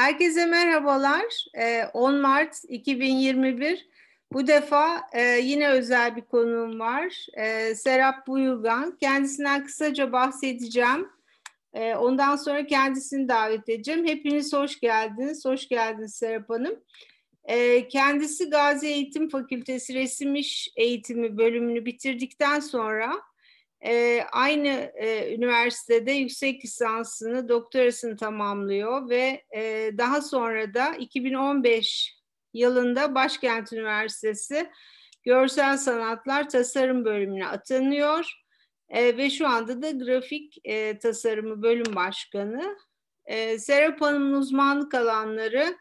Herkese merhabalar. 10 ee, Mart 2021. Bu defa e, yine özel bir konuğum var. Ee, Serap Buyurgan. Kendisinden kısaca bahsedeceğim. Ee, ondan sonra kendisini davet edeceğim. Hepiniz hoş geldiniz. Hoş geldiniz Serap Hanım. Kendisi Gazi Eğitim Fakültesi Resim İş Eğitimi bölümünü bitirdikten sonra e, aynı e, üniversitede yüksek lisansını, doktorasını tamamlıyor ve e, daha sonra da 2015 yılında Başkent Üniversitesi Görsel Sanatlar Tasarım bölümüne atanıyor e, ve şu anda da grafik e, tasarımı bölüm başkanı. E, Serap Hanım'ın uzmanlık alanları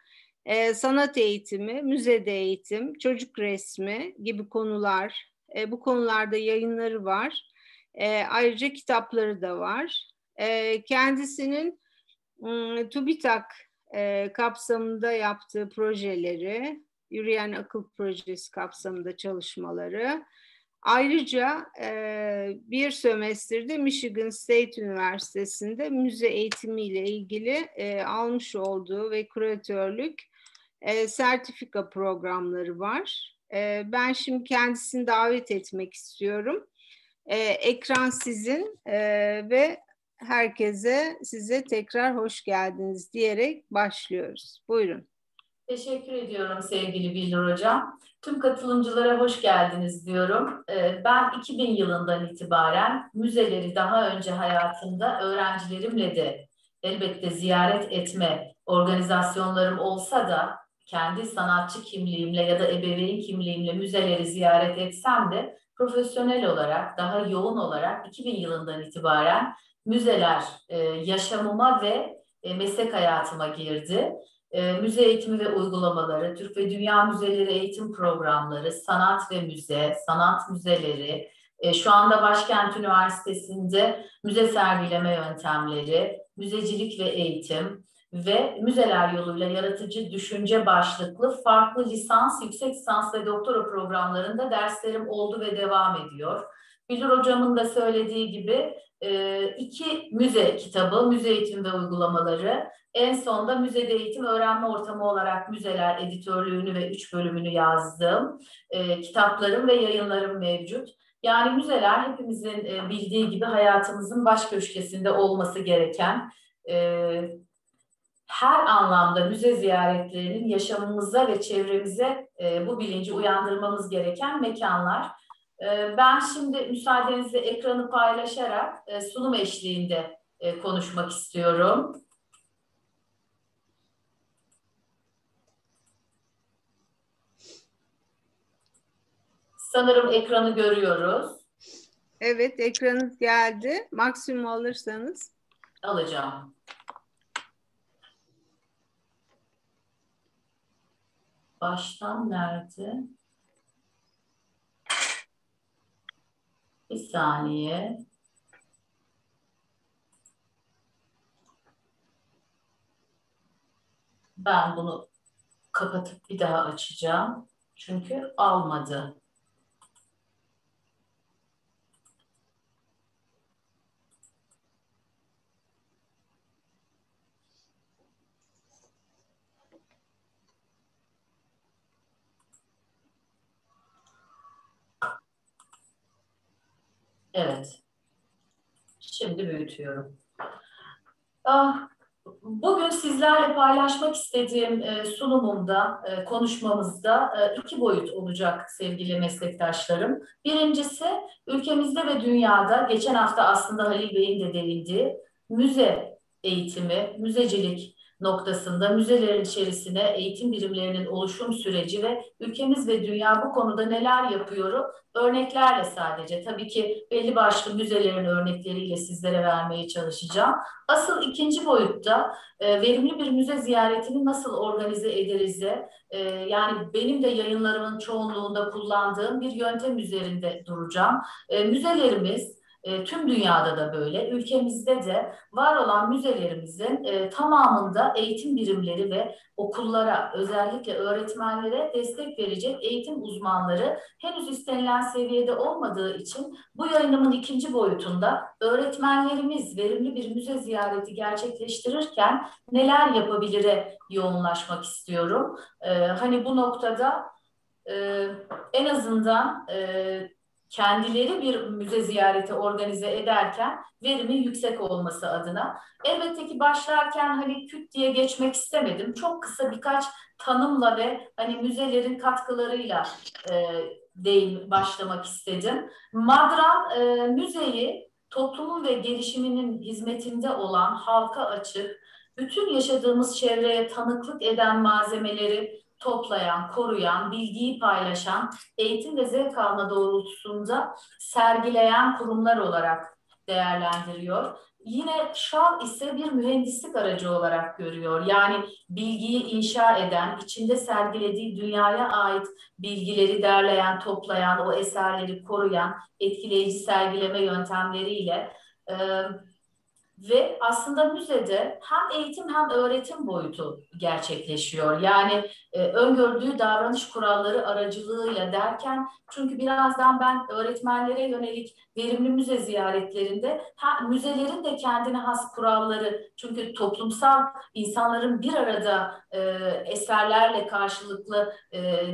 e, sanat eğitimi, müzede eğitim, çocuk resmi gibi konular. E, bu konularda yayınları var. E, ayrıca kitapları da var. E, kendisinin e, TÜBİTAK e, kapsamında yaptığı projeleri, Yürüyen Akıl Projesi kapsamında çalışmaları, ayrıca e, bir sömestrde Michigan State Üniversitesi'nde müze eğitimiyle ilgili e, almış olduğu ve kuratörlük e, sertifika programları var. E, ben şimdi kendisini davet etmek istiyorum. E, ekran sizin e, ve herkese size tekrar hoş geldiniz diyerek başlıyoruz. Buyurun. Teşekkür ediyorum sevgili Bildir Hocam. Tüm katılımcılara hoş geldiniz diyorum. Ee, ben 2000 yılından itibaren müzeleri daha önce hayatımda öğrencilerimle de elbette ziyaret etme organizasyonlarım olsa da kendi sanatçı kimliğimle ya da ebeveyn kimliğimle müzeleri ziyaret etsem de profesyonel olarak, daha yoğun olarak 2000 yılından itibaren müzeler e, yaşamıma ve e, meslek hayatıma girdi. E, müze eğitimi ve uygulamaları, Türk ve Dünya Müzeleri eğitim programları, sanat ve müze, sanat müzeleri, e, şu anda Başkent Üniversitesi'nde müze sergileme yöntemleri, müzecilik ve eğitim, ve müzeler yoluyla yaratıcı düşünce başlıklı farklı lisans, yüksek lisans ve doktora programlarında derslerim oldu ve devam ediyor. Bildir Hocam'ın da söylediği gibi e, iki müze kitabı, müze eğitim ve uygulamaları, en sonda müzede eğitim öğrenme ortamı olarak müzeler editörlüğünü ve üç bölümünü yazdığım e, kitaplarım ve yayınlarım mevcut. Yani müzeler hepimizin e, bildiği gibi hayatımızın baş köşkesinde olması gereken her anlamda müze ziyaretlerinin yaşamımıza ve çevremize e, bu bilinci uyandırmamız gereken mekanlar. E, ben şimdi müsaadenizle ekranı paylaşarak e, sunum eşliğinde e, konuşmak istiyorum. Sanırım ekranı görüyoruz. Evet, ekranınız geldi. Maksimum alırsanız. Alacağım. Baştan nerede? Bir saniye. Ben bunu kapatıp bir daha açacağım. Çünkü almadı. Evet. Şimdi büyütüyorum. Ah, bugün sizlerle paylaşmak istediğim e, sunumumda, e, konuşmamızda e, iki boyut olacak sevgili meslektaşlarım. Birincisi ülkemizde ve dünyada geçen hafta aslında Halil Bey'in de değindiği müze eğitimi, müzecilik noktasında müzelerin içerisine eğitim birimlerinin oluşum süreci ve ülkemiz ve dünya bu konuda neler yapıyor örneklerle sadece tabii ki belli başlı müzelerin örnekleriyle sizlere vermeye çalışacağım. Asıl ikinci boyutta e, verimli bir müze ziyaretini nasıl organize ederiz de e, yani benim de yayınlarımın çoğunluğunda kullandığım bir yöntem üzerinde duracağım. E, müzelerimiz e, tüm dünyada da böyle, ülkemizde de var olan müzelerimizin e, tamamında eğitim birimleri ve okullara, özellikle öğretmenlere destek verecek eğitim uzmanları henüz istenilen seviyede olmadığı için bu yayınımın ikinci boyutunda öğretmenlerimiz verimli bir müze ziyareti gerçekleştirirken neler yapabilire yoğunlaşmak istiyorum. E, hani bu noktada e, en azından e, kendileri bir müze ziyareti organize ederken verimin yüksek olması adına. Elbette ki başlarken hani küt diye geçmek istemedim. Çok kısa birkaç tanımla ve hani müzelerin katkılarıyla e, değil başlamak istedim. Madran e, müzeyi toplumun ve gelişiminin hizmetinde olan halka açık, bütün yaşadığımız çevreye tanıklık eden malzemeleri toplayan, koruyan, bilgiyi paylaşan, eğitim ve zevk alma doğrultusunda sergileyen kurumlar olarak değerlendiriyor. Yine şal ise bir mühendislik aracı olarak görüyor. Yani bilgiyi inşa eden, içinde sergilediği dünyaya ait bilgileri derleyen, toplayan, o eserleri koruyan, etkileyici sergileme yöntemleriyle e, ve aslında müzede hem eğitim hem öğretim boyutu gerçekleşiyor. Yani e, öngördüğü davranış kuralları aracılığıyla derken çünkü birazdan ben öğretmenlere yönelik verimli müze ziyaretlerinde ha, müzelerin de kendine has kuralları çünkü toplumsal insanların bir arada e, eserlerle karşılıklı e,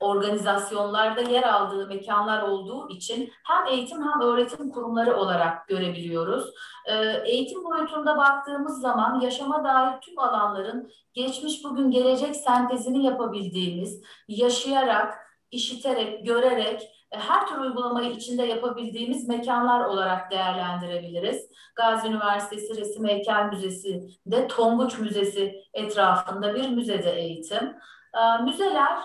organizasyonlarda yer aldığı mekanlar olduğu için hem eğitim hem öğretim kurumları olarak görebiliyoruz. Ee, eğitim boyutunda baktığımız zaman yaşama dair tüm alanların geçmiş bugün gelecek sentezini yapabildiğimiz, yaşayarak, işiterek, görerek e, her tür uygulamayı içinde yapabildiğimiz mekanlar olarak değerlendirebiliriz. Gazi Üniversitesi Resim Heykel Müzesi de Tonguç Müzesi etrafında bir müzede eğitim. Ee, müzeler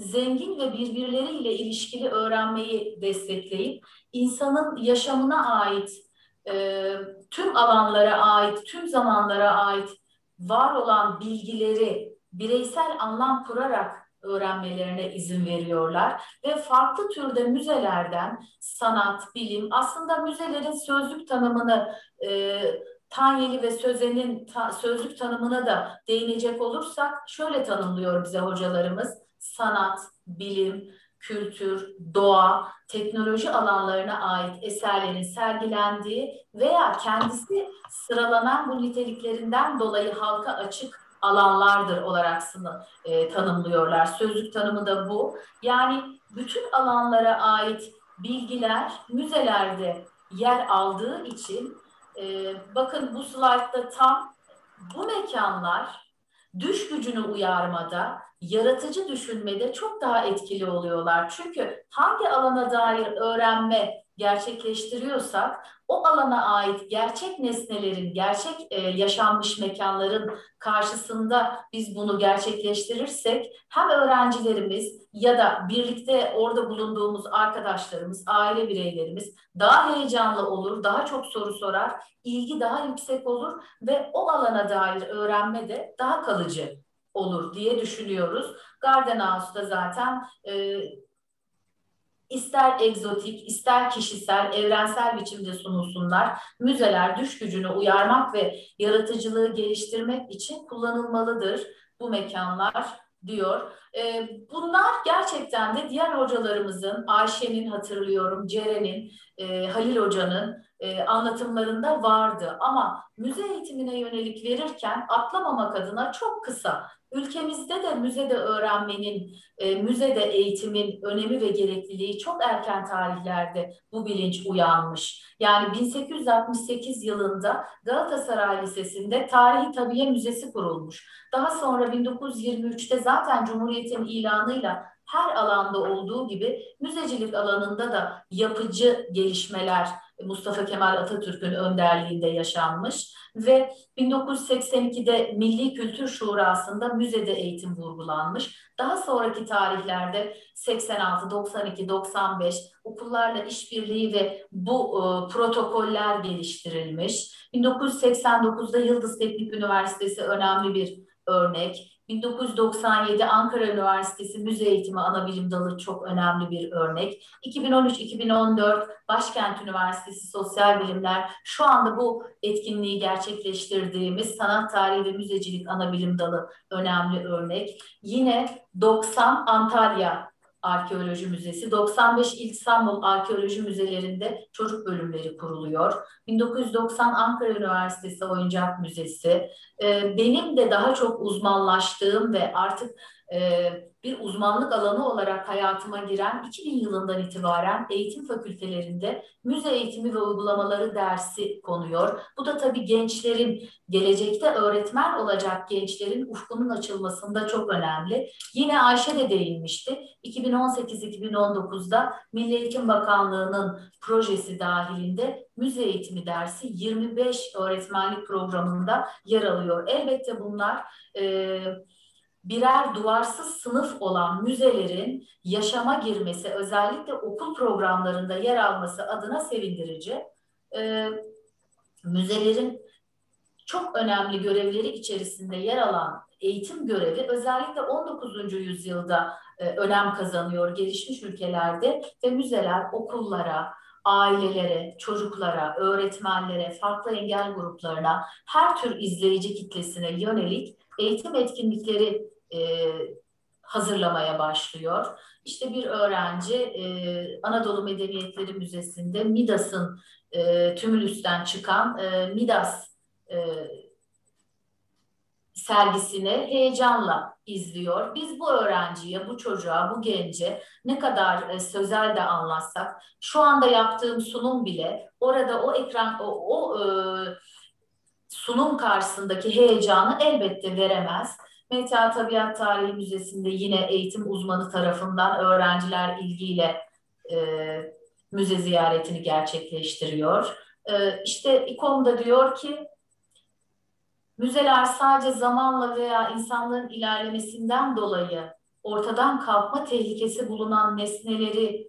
zengin ve birbirleriyle ilişkili öğrenmeyi destekleyip insanın yaşamına ait, e, tüm alanlara ait, tüm zamanlara ait var olan bilgileri bireysel anlam kurarak öğrenmelerine izin veriyorlar ve farklı türde müzelerden sanat, bilim, aslında müzelerin sözlük tanımını e, Tanyeli ve Sözen'in ta, sözlük tanımına da değinecek olursak şöyle tanımlıyor bize hocalarımız sanat, bilim, kültür, doğa, teknoloji alanlarına ait eserlerin sergilendiği veya kendisi sıralanan bu niteliklerinden dolayı halka açık alanlardır olarak sını, e, tanımlıyorlar. Sözlük tanımı da bu. Yani bütün alanlara ait bilgiler müzelerde yer aldığı için e, bakın bu slaytta tam bu mekanlar düş gücünü uyarmada yaratıcı düşünmede çok daha etkili oluyorlar. Çünkü hangi alana dair öğrenme gerçekleştiriyorsak o alana ait gerçek nesnelerin, gerçek e, yaşanmış mekanların karşısında biz bunu gerçekleştirirsek hem öğrencilerimiz ya da birlikte orada bulunduğumuz arkadaşlarımız, aile bireylerimiz daha heyecanlı olur, daha çok soru sorar, ilgi daha yüksek olur ve o alana dair öğrenme de daha kalıcı olur diye düşünüyoruz. Gardenhaus'ta zaten e, ister egzotik, ister kişisel, evrensel biçimde sunulsunlar. Müzeler düş gücünü uyarmak ve yaratıcılığı geliştirmek için kullanılmalıdır bu mekanlar diyor. E, bunlar gerçekten de diğer hocalarımızın, Ayşe'nin hatırlıyorum, Ceren'in, e, Halil Hoca'nın e, anlatımlarında vardı. Ama müze eğitimine yönelik verirken atlamamak adına çok kısa Ülkemizde de müzede öğrenmenin, e, müzede eğitimin önemi ve gerekliliği çok erken tarihlerde bu bilinç uyanmış. Yani 1868 yılında Galatasaray Lisesi'nde Tarihi Tabiye Müzesi kurulmuş. Daha sonra 1923'te zaten Cumhuriyet'in ilanıyla her alanda olduğu gibi müzecilik alanında da yapıcı gelişmeler Mustafa Kemal Atatürk'ün önderliğinde yaşanmış ve 1982'de Milli Kültür Şurası'nda müzede eğitim vurgulanmış. Daha sonraki tarihlerde 86, 92, 95 okullarla işbirliği ve bu e, protokoller geliştirilmiş. 1989'da Yıldız Teknik Üniversitesi önemli bir örnek. 1997 Ankara Üniversitesi Müze Eğitimi Anabilim Dalı çok önemli bir örnek. 2013-2014 Başkent Üniversitesi Sosyal Bilimler şu anda bu etkinliği gerçekleştirdiğimiz Sanat Tarihi ve Müzecilik Anabilim Dalı önemli örnek. Yine 90 Antalya Arkeoloji Müzesi, 95 İstanbul Arkeoloji Müzelerinde çocuk bölümleri kuruluyor. 1990 Ankara Üniversitesi Oyuncak Müzesi. Ee, benim de daha çok uzmanlaştığım ve artık bir uzmanlık alanı olarak hayatıma giren 2000 yılından itibaren eğitim fakültelerinde müze eğitimi ve uygulamaları dersi konuyor. Bu da tabii gençlerin, gelecekte öğretmen olacak gençlerin ufkunun açılmasında çok önemli. Yine Ayşe de değinmişti. 2018-2019'da Milli Eğitim Bakanlığı'nın projesi dahilinde müze eğitimi dersi 25 öğretmenlik programında yer alıyor. Elbette bunlar... E, birer duvarsız sınıf olan müzelerin yaşama girmesi, özellikle okul programlarında yer alması adına sevindirici. Ee, müzelerin çok önemli görevleri içerisinde yer alan eğitim görevi özellikle 19. yüzyılda e, önem kazanıyor gelişmiş ülkelerde ve müzeler okullara, ailelere, çocuklara, öğretmenlere, farklı engel gruplarına, her tür izleyici kitlesine yönelik eğitim etkinlikleri e, hazırlamaya başlıyor. İşte bir öğrenci e, Anadolu Medeniyetleri Müzesi'nde Midas'ın e, Tümülüs'ten çıkan e, Midas e, sergisini heyecanla izliyor. Biz bu öğrenciye, bu çocuğa, bu gence ne kadar e, sözel de anlatsak, şu anda yaptığım sunum bile orada o ekran, o, o e, sunum karşısındaki heyecanı elbette veremez. Meteor Tabiat Tarihi Müzesi'nde yine eğitim uzmanı tarafından öğrenciler ilgiyle e, müze ziyaretini gerçekleştiriyor. E, işte İKOM'da diyor ki müzeler sadece zamanla veya insanların ilerlemesinden dolayı ortadan kalkma tehlikesi bulunan nesneleri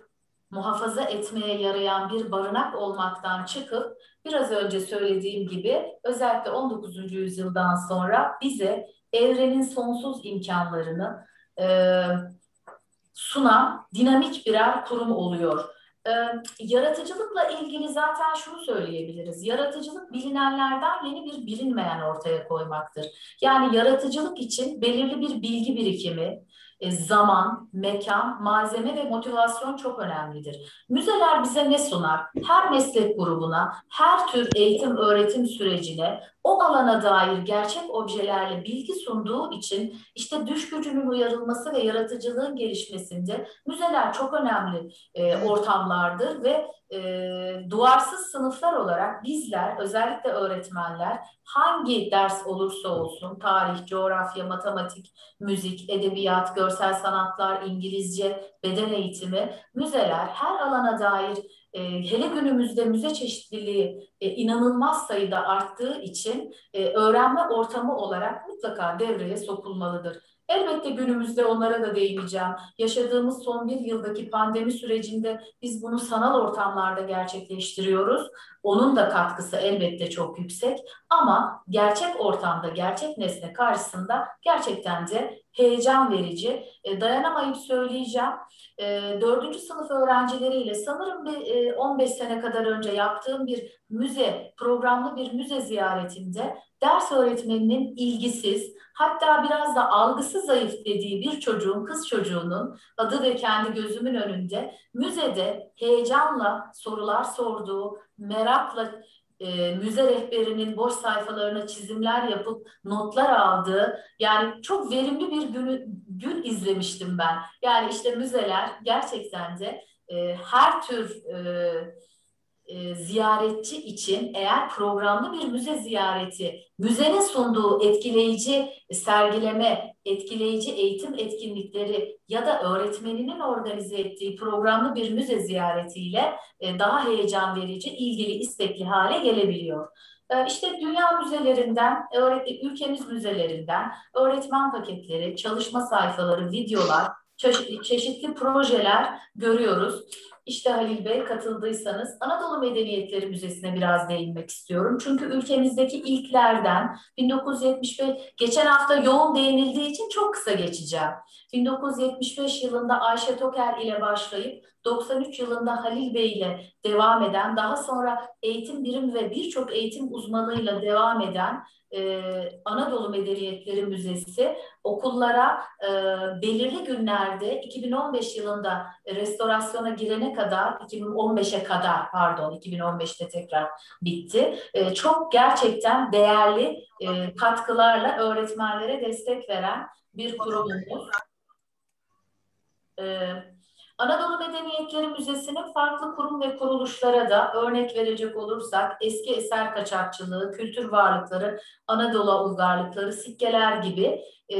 muhafaza etmeye yarayan bir barınak olmaktan çıkıp biraz önce söylediğim gibi özellikle 19. yüzyıldan sonra bize evrenin sonsuz imkanlarını e, sunan dinamik birer kurum oluyor. E, yaratıcılıkla ilgili zaten şunu söyleyebiliriz. Yaratıcılık bilinenlerden yeni bir bilinmeyen ortaya koymaktır. Yani yaratıcılık için belirli bir bilgi birikimi, e, zaman, mekan, malzeme ve motivasyon çok önemlidir. Müzeler bize ne sunar? Her meslek grubuna, her tür eğitim öğretim sürecine o alana dair gerçek objelerle bilgi sunduğu için işte düş gücünün uyarılması ve yaratıcılığın gelişmesinde müzeler çok önemli e, ortamlardır ve e, duvarsız sınıflar olarak bizler özellikle öğretmenler hangi ders olursa olsun tarih, coğrafya, matematik, müzik, edebiyat, görsel sanatlar, İngilizce, beden eğitimi, müzeler her alana dair e, hele günümüzde müze çeşitliliği e, inanılmaz sayıda arttığı için e, öğrenme ortamı olarak mutlaka devreye sokulmalıdır. Elbette günümüzde onlara da değineceğim. Yaşadığımız son bir yıldaki pandemi sürecinde biz bunu sanal ortamlarda gerçekleştiriyoruz. Onun da katkısı elbette çok yüksek ama gerçek ortamda, gerçek nesne karşısında gerçekten de heyecan verici. E, dayanamayıp söyleyeceğim. E, dördüncü sınıf öğrencileriyle sanırım bir e, 15 sene kadar önce yaptığım bir müze, programlı bir müze ziyaretinde ders öğretmeninin ilgisiz, hatta biraz da algısı zayıf dediği bir çocuğun, kız çocuğunun adı ve kendi gözümün önünde müzede heyecanla sorular sorduğu, merakla e, müze rehberinin boş sayfalarına çizimler yapıp notlar aldığı yani çok verimli bir günü, gün izlemiştim ben. Yani işte müzeler gerçekten de e, her tür e, e, ziyaretçi için eğer programlı bir müze ziyareti, müzenin sunduğu etkileyici sergileme, etkileyici eğitim etkinlikleri ya da öğretmeninin organize ettiği programlı bir müze ziyaretiyle e, daha heyecan verici, ilgili, istekli hale gelebiliyor. E, işte dünya müzelerinden, ülkemiz müzelerinden öğretmen paketleri, çalışma sayfaları, videolar, çeşitli projeler görüyoruz. İşte Halil Bey katıldıysanız Anadolu Medeniyetleri Müzesi'ne biraz değinmek istiyorum. Çünkü ülkemizdeki ilklerden 1975, geçen hafta yoğun değinildiği için çok kısa geçeceğim. 1975 yılında Ayşe Toker ile başlayıp 93 yılında Halil Bey ile devam eden, daha sonra eğitim birim ve birçok eğitim uzmanıyla devam eden e, Anadolu Medeniyetleri Müzesi okullara e, belirli günlerde 2015 yılında restorasyona girene kadar 2015'e kadar pardon 2015'te tekrar bitti. E, çok gerçekten değerli e, katkılarla öğretmenlere destek veren bir kurumumuz. E, Anadolu Medeniyetleri Müzesi'nin farklı kurum ve kuruluşlara da örnek verecek olursak eski eser kaçakçılığı, kültür varlıkları, Anadolu uygarlıkları, sikkeler gibi e,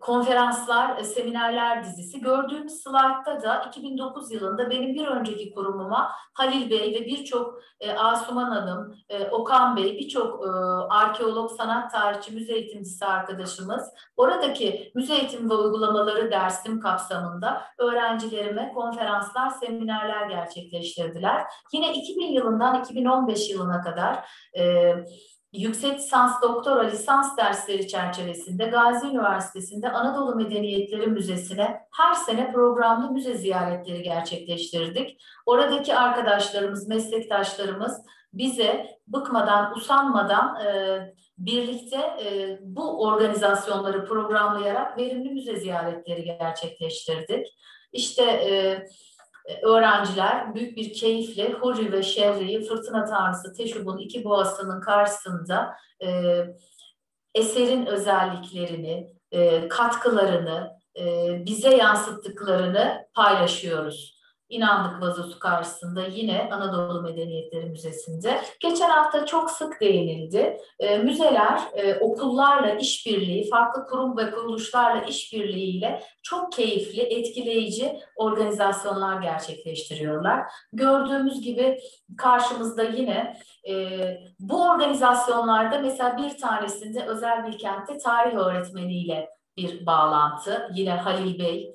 konferanslar, e, seminerler dizisi. Gördüğümüz slaytta da 2009 yılında benim bir önceki kurumuma Halil Bey ve birçok e, Asuman Hanım, e, Okan Bey, birçok e, arkeolog, sanat tarihçi, müze eğitimcisi arkadaşımız oradaki müze eğitim ve uygulamaları dersim kapsamında öğrencilerime konferanslar, seminerler gerçekleştirdiler. Yine 2000 yılından 2015 yılına kadar e, yüksek lisans, doktora, lisans dersleri çerçevesinde Gazi Üniversitesi'nde Anadolu Medeniyetleri Müzesi'ne her sene programlı müze ziyaretleri gerçekleştirdik. Oradaki arkadaşlarımız, meslektaşlarımız bize bıkmadan, usanmadan e, birlikte e, bu organizasyonları programlayarak verimli müze ziyaretleri gerçekleştirdik. İşte e, öğrenciler büyük bir keyifle Huri ve Şevri'yi fırtına tanrısı Teşub'un iki boğasının karşısında e, eserin özelliklerini, e, katkılarını, e, bize yansıttıklarını paylaşıyoruz inandık vazosu karşısında yine Anadolu Medeniyetleri Müzesi'nde. Geçen hafta çok sık değinildi. E, müzeler e, okullarla işbirliği, farklı kurum ve kuruluşlarla işbirliğiyle çok keyifli, etkileyici organizasyonlar gerçekleştiriyorlar. Gördüğümüz gibi karşımızda yine e, bu organizasyonlarda mesela bir tanesinde özel bir kentte tarih öğretmeniyle bir bağlantı. Yine Halil Bey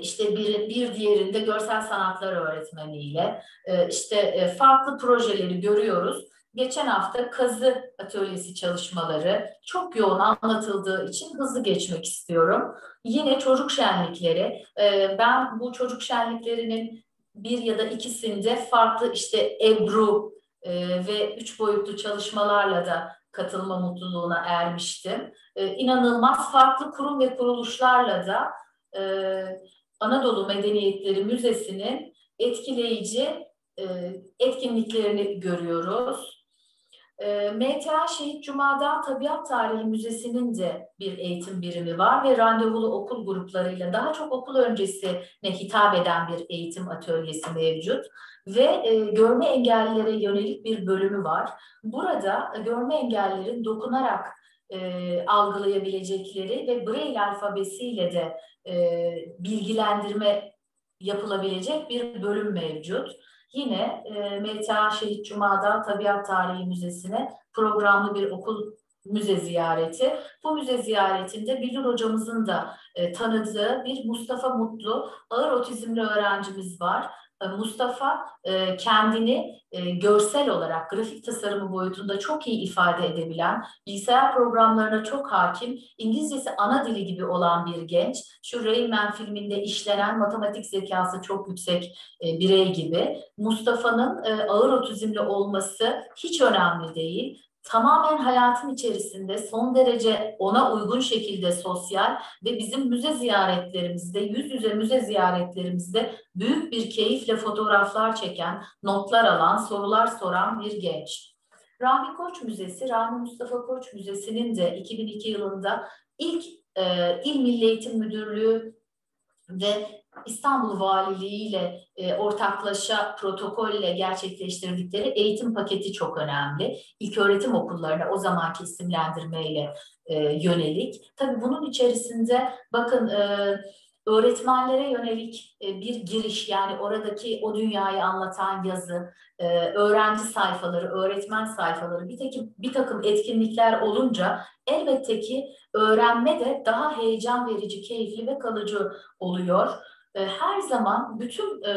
işte bir, bir diğerinde görsel sanatlar öğretmeniyle e, işte e, farklı projeleri görüyoruz. Geçen hafta kazı atölyesi çalışmaları çok yoğun anlatıldığı için hızlı geçmek istiyorum. Yine çocuk şenlikleri. Ben bu çocuk şenliklerinin bir ya da ikisinde farklı işte Ebru ve üç boyutlu çalışmalarla da katılma mutluluğuna ermiştim. İnanılmaz farklı kurum ve kuruluşlarla da Anadolu Medeniyetleri Müzesi'nin etkileyici e, etkinliklerini görüyoruz. E, MTA Şehit Cuma'da Tabiat Tarihi Müzesi'nin de bir eğitim birimi var ve randevulu okul gruplarıyla daha çok okul öncesine hitap eden bir eğitim atölyesi mevcut ve e, görme engellilere yönelik bir bölümü var. Burada e, görme engellilerin dokunarak e, algılayabilecekleri ve Braille alfabesiyle de e, bilgilendirme yapılabilecek bir bölüm mevcut. Yine e, MTA Şehit Cuma'da Tabiat Tarihi Müzesi'ne programlı bir okul müze ziyareti. Bu müze ziyaretinde Bilur hocamızın da e, tanıdığı bir Mustafa Mutlu ağır otizmli öğrencimiz var. E, Mustafa e, kendini e, görsel olarak grafik tasarımı boyutunda çok iyi ifade edebilen, bilgisayar programlarına çok hakim, İngilizcesi ana dili gibi olan bir genç. Şu Rayman filminde işlenen matematik zekası çok yüksek birey gibi. Mustafa'nın ağır otizmli olması hiç önemli değil tamamen hayatın içerisinde son derece ona uygun şekilde sosyal ve bizim müze ziyaretlerimizde, yüz yüze müze ziyaretlerimizde büyük bir keyifle fotoğraflar çeken, notlar alan, sorular soran bir genç. Rami Koç Müzesi, Rami Mustafa Koç Müzesi'nin de 2002 yılında ilk e, İl Milli Eğitim Müdürlüğü ve İstanbul Valiliği ile e, ortaklaşa protokolle gerçekleştirdikleri eğitim paketi çok önemli. İlk öğretim okullarına o zamanki isimlendirmeyle e, yönelik. Tabii bunun içerisinde bakın e, öğretmenlere yönelik e, bir giriş yani oradaki o dünyayı anlatan yazı, e, öğrenci sayfaları, öğretmen sayfaları bir takım, bir takım etkinlikler olunca elbette ki öğrenme de daha heyecan verici, keyifli ve kalıcı oluyor. E, her zaman bütün e,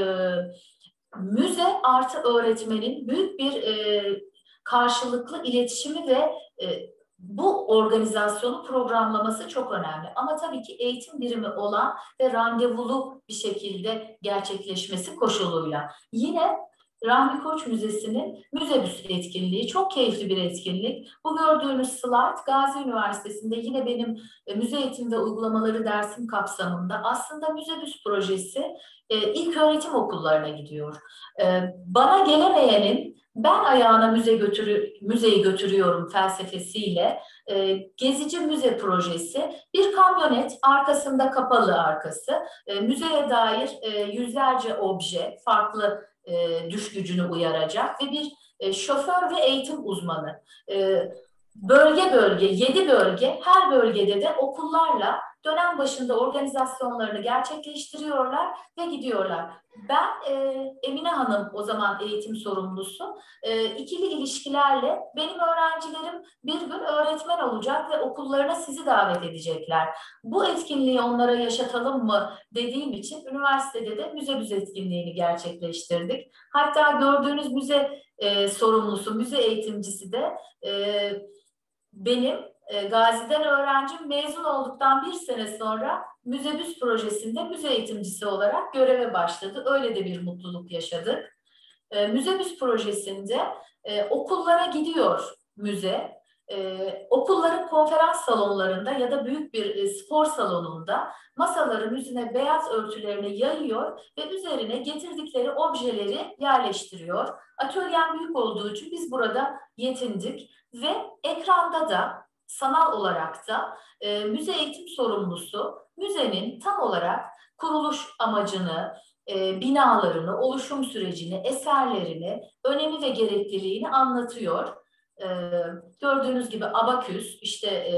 müze artı öğretmenin büyük bir e, karşılıklı iletişimi ve e, bu organizasyonu programlaması çok önemli. Ama tabii ki eğitim birimi olan ve randevulu bir şekilde gerçekleşmesi koşuluyla. Yine Rahmi Koç Müzesi'nin Müzebüs etkinliği çok keyifli bir etkinlik. Bu gördüğünüz slide Gazi Üniversitesi'nde yine benim e, müze eğitim uygulamaları dersim kapsamında aslında Müzebüs projesi e, ilk öğretim okullarına gidiyor. E, bana gelemeyenin ben ayağına müze götürü, müzeyi götürüyorum felsefesiyle e, gezici müze projesi bir kamyonet arkasında kapalı arkası e, müzeye dair e, yüzlerce obje farklı e, düş gücünü uyaracak ve bir e, şoför ve eğitim uzmanı. E, bölge bölge yedi bölge her bölgede de okullarla dönem başında organizasyonlarını gerçekleştiriyorlar ve gidiyorlar. Ben e, Emine Hanım o zaman eğitim sorumlusu. E, ikili ilişkilerle benim öğrencilerim bir gün öğretmen olacak ve okullarına sizi davet edecekler. Bu etkinliği onlara yaşatalım mı dediğim için üniversitede de müze müze etkinliğini gerçekleştirdik. Hatta gördüğünüz müze e, sorumlusu, müze eğitimcisi de e, benim Gazi'den öğrencim mezun olduktan bir sene sonra Müzebüs projesinde müze eğitimcisi olarak göreve başladı. Öyle de bir mutluluk yaşadık. E, Müzebüs projesinde e, okullara gidiyor müze. E, okulların konferans salonlarında ya da büyük bir e, spor salonunda masaların üzerine beyaz örtülerini yayıyor ve üzerine getirdikleri objeleri yerleştiriyor. Atölyem büyük olduğu için biz burada yetindik ve ekranda da sanal olarak da e, müze eğitim sorumlusu müzenin tam olarak kuruluş amacını, e, binalarını, oluşum sürecini, eserlerini, önemi ve gerekliliğini anlatıyor. E, gördüğünüz gibi abaküs, işte e,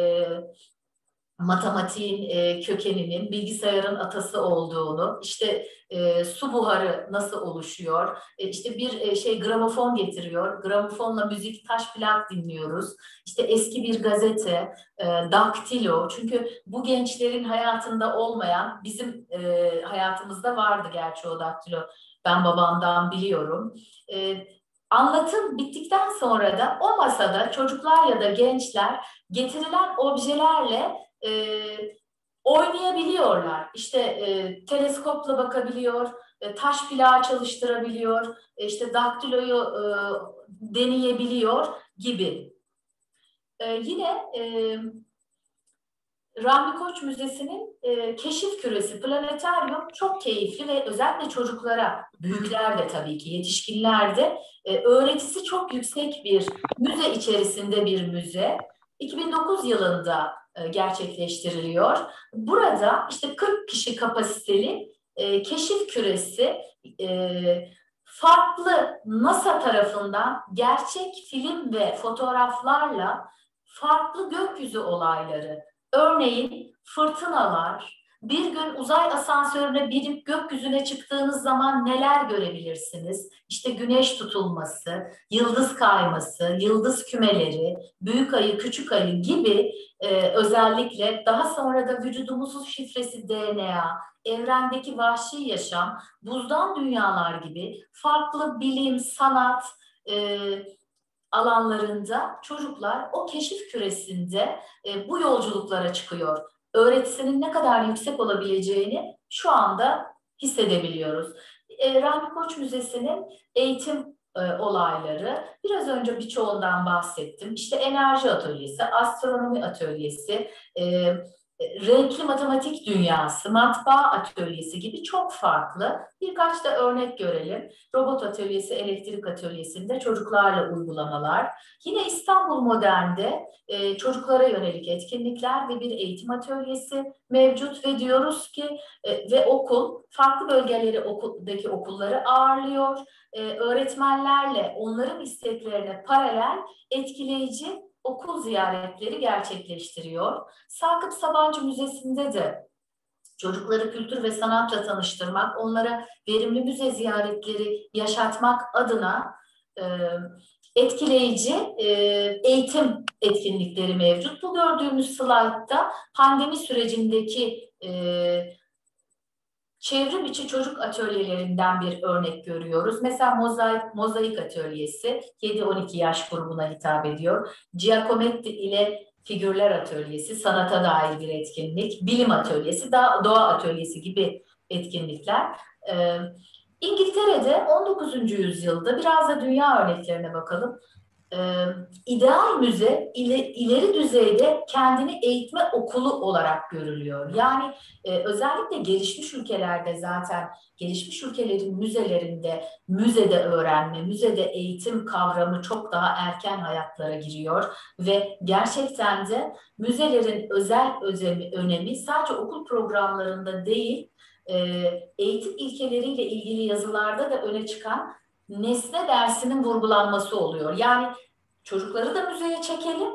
matematiğin e, kökeninin bilgisayarın atası olduğunu, işte e, su buharı nasıl oluşuyor, e, işte bir e, şey gramofon getiriyor, gramofonla müzik taş plak dinliyoruz, işte eski bir gazete, e, daktilo, çünkü bu gençlerin hayatında olmayan, bizim e, hayatımızda vardı gerçi o daktilo, ben babamdan biliyorum. E, Anlatım bittikten sonra da o masada çocuklar ya da gençler getirilen objelerle e, oynayabiliyorlar. İşte e, teleskopla bakabiliyor, e, taş plağı çalıştırabiliyor, e, işte daktiloyu e, deneyebiliyor gibi. E, yine e, Rahmi Koç Müzesi'nin e, keşif küresi, planetaryum çok keyifli ve özellikle çocuklara, büyükler de tabii ki yetişkinler de e, öğretisi çok yüksek bir müze içerisinde bir müze. 2009 yılında gerçekleştiriliyor. Burada işte 40 kişi kapasiteli e, keşif küresi e, farklı NASA tarafından gerçek film ve fotoğraflarla farklı gökyüzü olayları, örneğin fırtınalar, bir gün uzay asansörüne binip gökyüzüne çıktığınız zaman neler görebilirsiniz? İşte güneş tutulması, yıldız kayması, yıldız kümeleri, büyük ayı, küçük ayı gibi e, özellikle daha sonra da vücudumuzun şifresi DNA, evrendeki vahşi yaşam, buzdan dünyalar gibi farklı bilim, sanat, e, alanlarında çocuklar o keşif küresinde e, bu yolculuklara çıkıyor öğretisinin ne kadar yüksek olabileceğini şu anda hissedebiliyoruz. E, Rahmi Koç Müzesi'nin eğitim e, olayları, biraz önce birçoğundan bahsettim. İşte enerji atölyesi, astronomi atölyesi, e, renkli matematik dünyası, matbaa atölyesi gibi çok farklı. Birkaç da örnek görelim. Robot atölyesi, elektrik atölyesinde çocuklarla uygulamalar. Yine İstanbul Modern'de e, çocuklara yönelik etkinlikler ve bir eğitim atölyesi mevcut ve diyoruz ki e, ve okul farklı bölgeleri okuldaki okulları ağırlıyor. E, öğretmenlerle onların isteklerine paralel etkileyici okul ziyaretleri gerçekleştiriyor. Sakıp Sabancı Müzesi'nde de çocukları kültür ve sanatla tanıştırmak, onlara verimli müze ziyaretleri yaşatmak adına e, etkileyici e, eğitim etkinlikleri mevcut. Bu gördüğümüz slaytta pandemi sürecindeki e, çevrim içi çocuk atölyelerinden bir örnek görüyoruz. Mesela mozaik, mozaik atölyesi 7-12 yaş grubuna hitap ediyor. Giacometti ile figürler atölyesi, sanata dair bir etkinlik, bilim atölyesi, doğa atölyesi gibi etkinlikler. Ee, İngiltere'de 19. yüzyılda biraz da dünya örneklerine bakalım e, ideal müze ile, ileri düzeyde kendini eğitme okulu olarak görülüyor. Yani e, özellikle gelişmiş ülkelerde zaten gelişmiş ülkelerin müzelerinde müzede öğrenme, müzede eğitim kavramı çok daha erken hayatlara giriyor ve gerçekten de müzelerin özel özemi, önemi sadece okul programlarında değil, e, eğitim ilkeleriyle ilgili yazılarda da öne çıkan nesne dersinin vurgulanması oluyor. Yani çocukları da müzeye çekelim.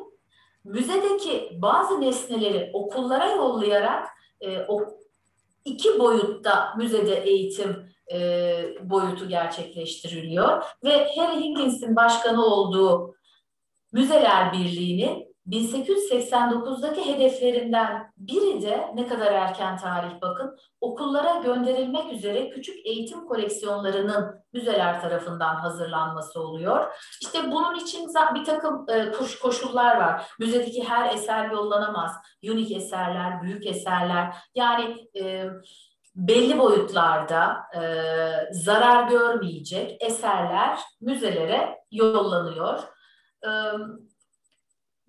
Müzedeki bazı nesneleri okullara yollayarak e, o iki boyutta müzede eğitim e, boyutu gerçekleştiriliyor ve Harry Higgins'in başkanı olduğu Müzeler Birliği'nin 1889'daki hedeflerinden biri de ne kadar erken tarih bakın okullara gönderilmek üzere küçük eğitim koleksiyonlarının müzeler tarafından hazırlanması oluyor. İşte bunun için bir takım e, koşullar var. Müzedeki her eser yollanamaz. Unik eserler, büyük eserler yani e, belli boyutlarda e, zarar görmeyecek eserler müzelere yollanıyor.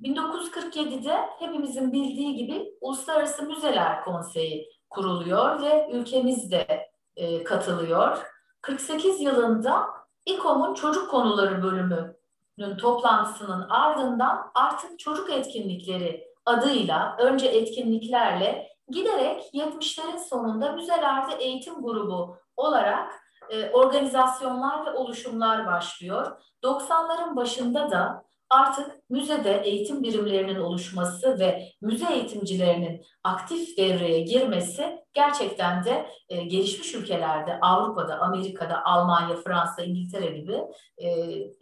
1947'de hepimizin bildiği gibi Uluslararası Müzeler Konseyi kuruluyor ve ülkemiz de e, katılıyor. 48 yılında İKOM'un çocuk konuları bölümünün toplantısının ardından artık çocuk etkinlikleri adıyla önce etkinliklerle giderek 70'lerin sonunda müzelerde eğitim grubu olarak e, organizasyonlar ve oluşumlar başlıyor. 90'ların başında da artık müzede eğitim birimlerinin oluşması ve müze eğitimcilerinin aktif devreye girmesi gerçekten de e, gelişmiş ülkelerde, Avrupa'da, Amerika'da, Almanya, Fransa, İngiltere gibi e,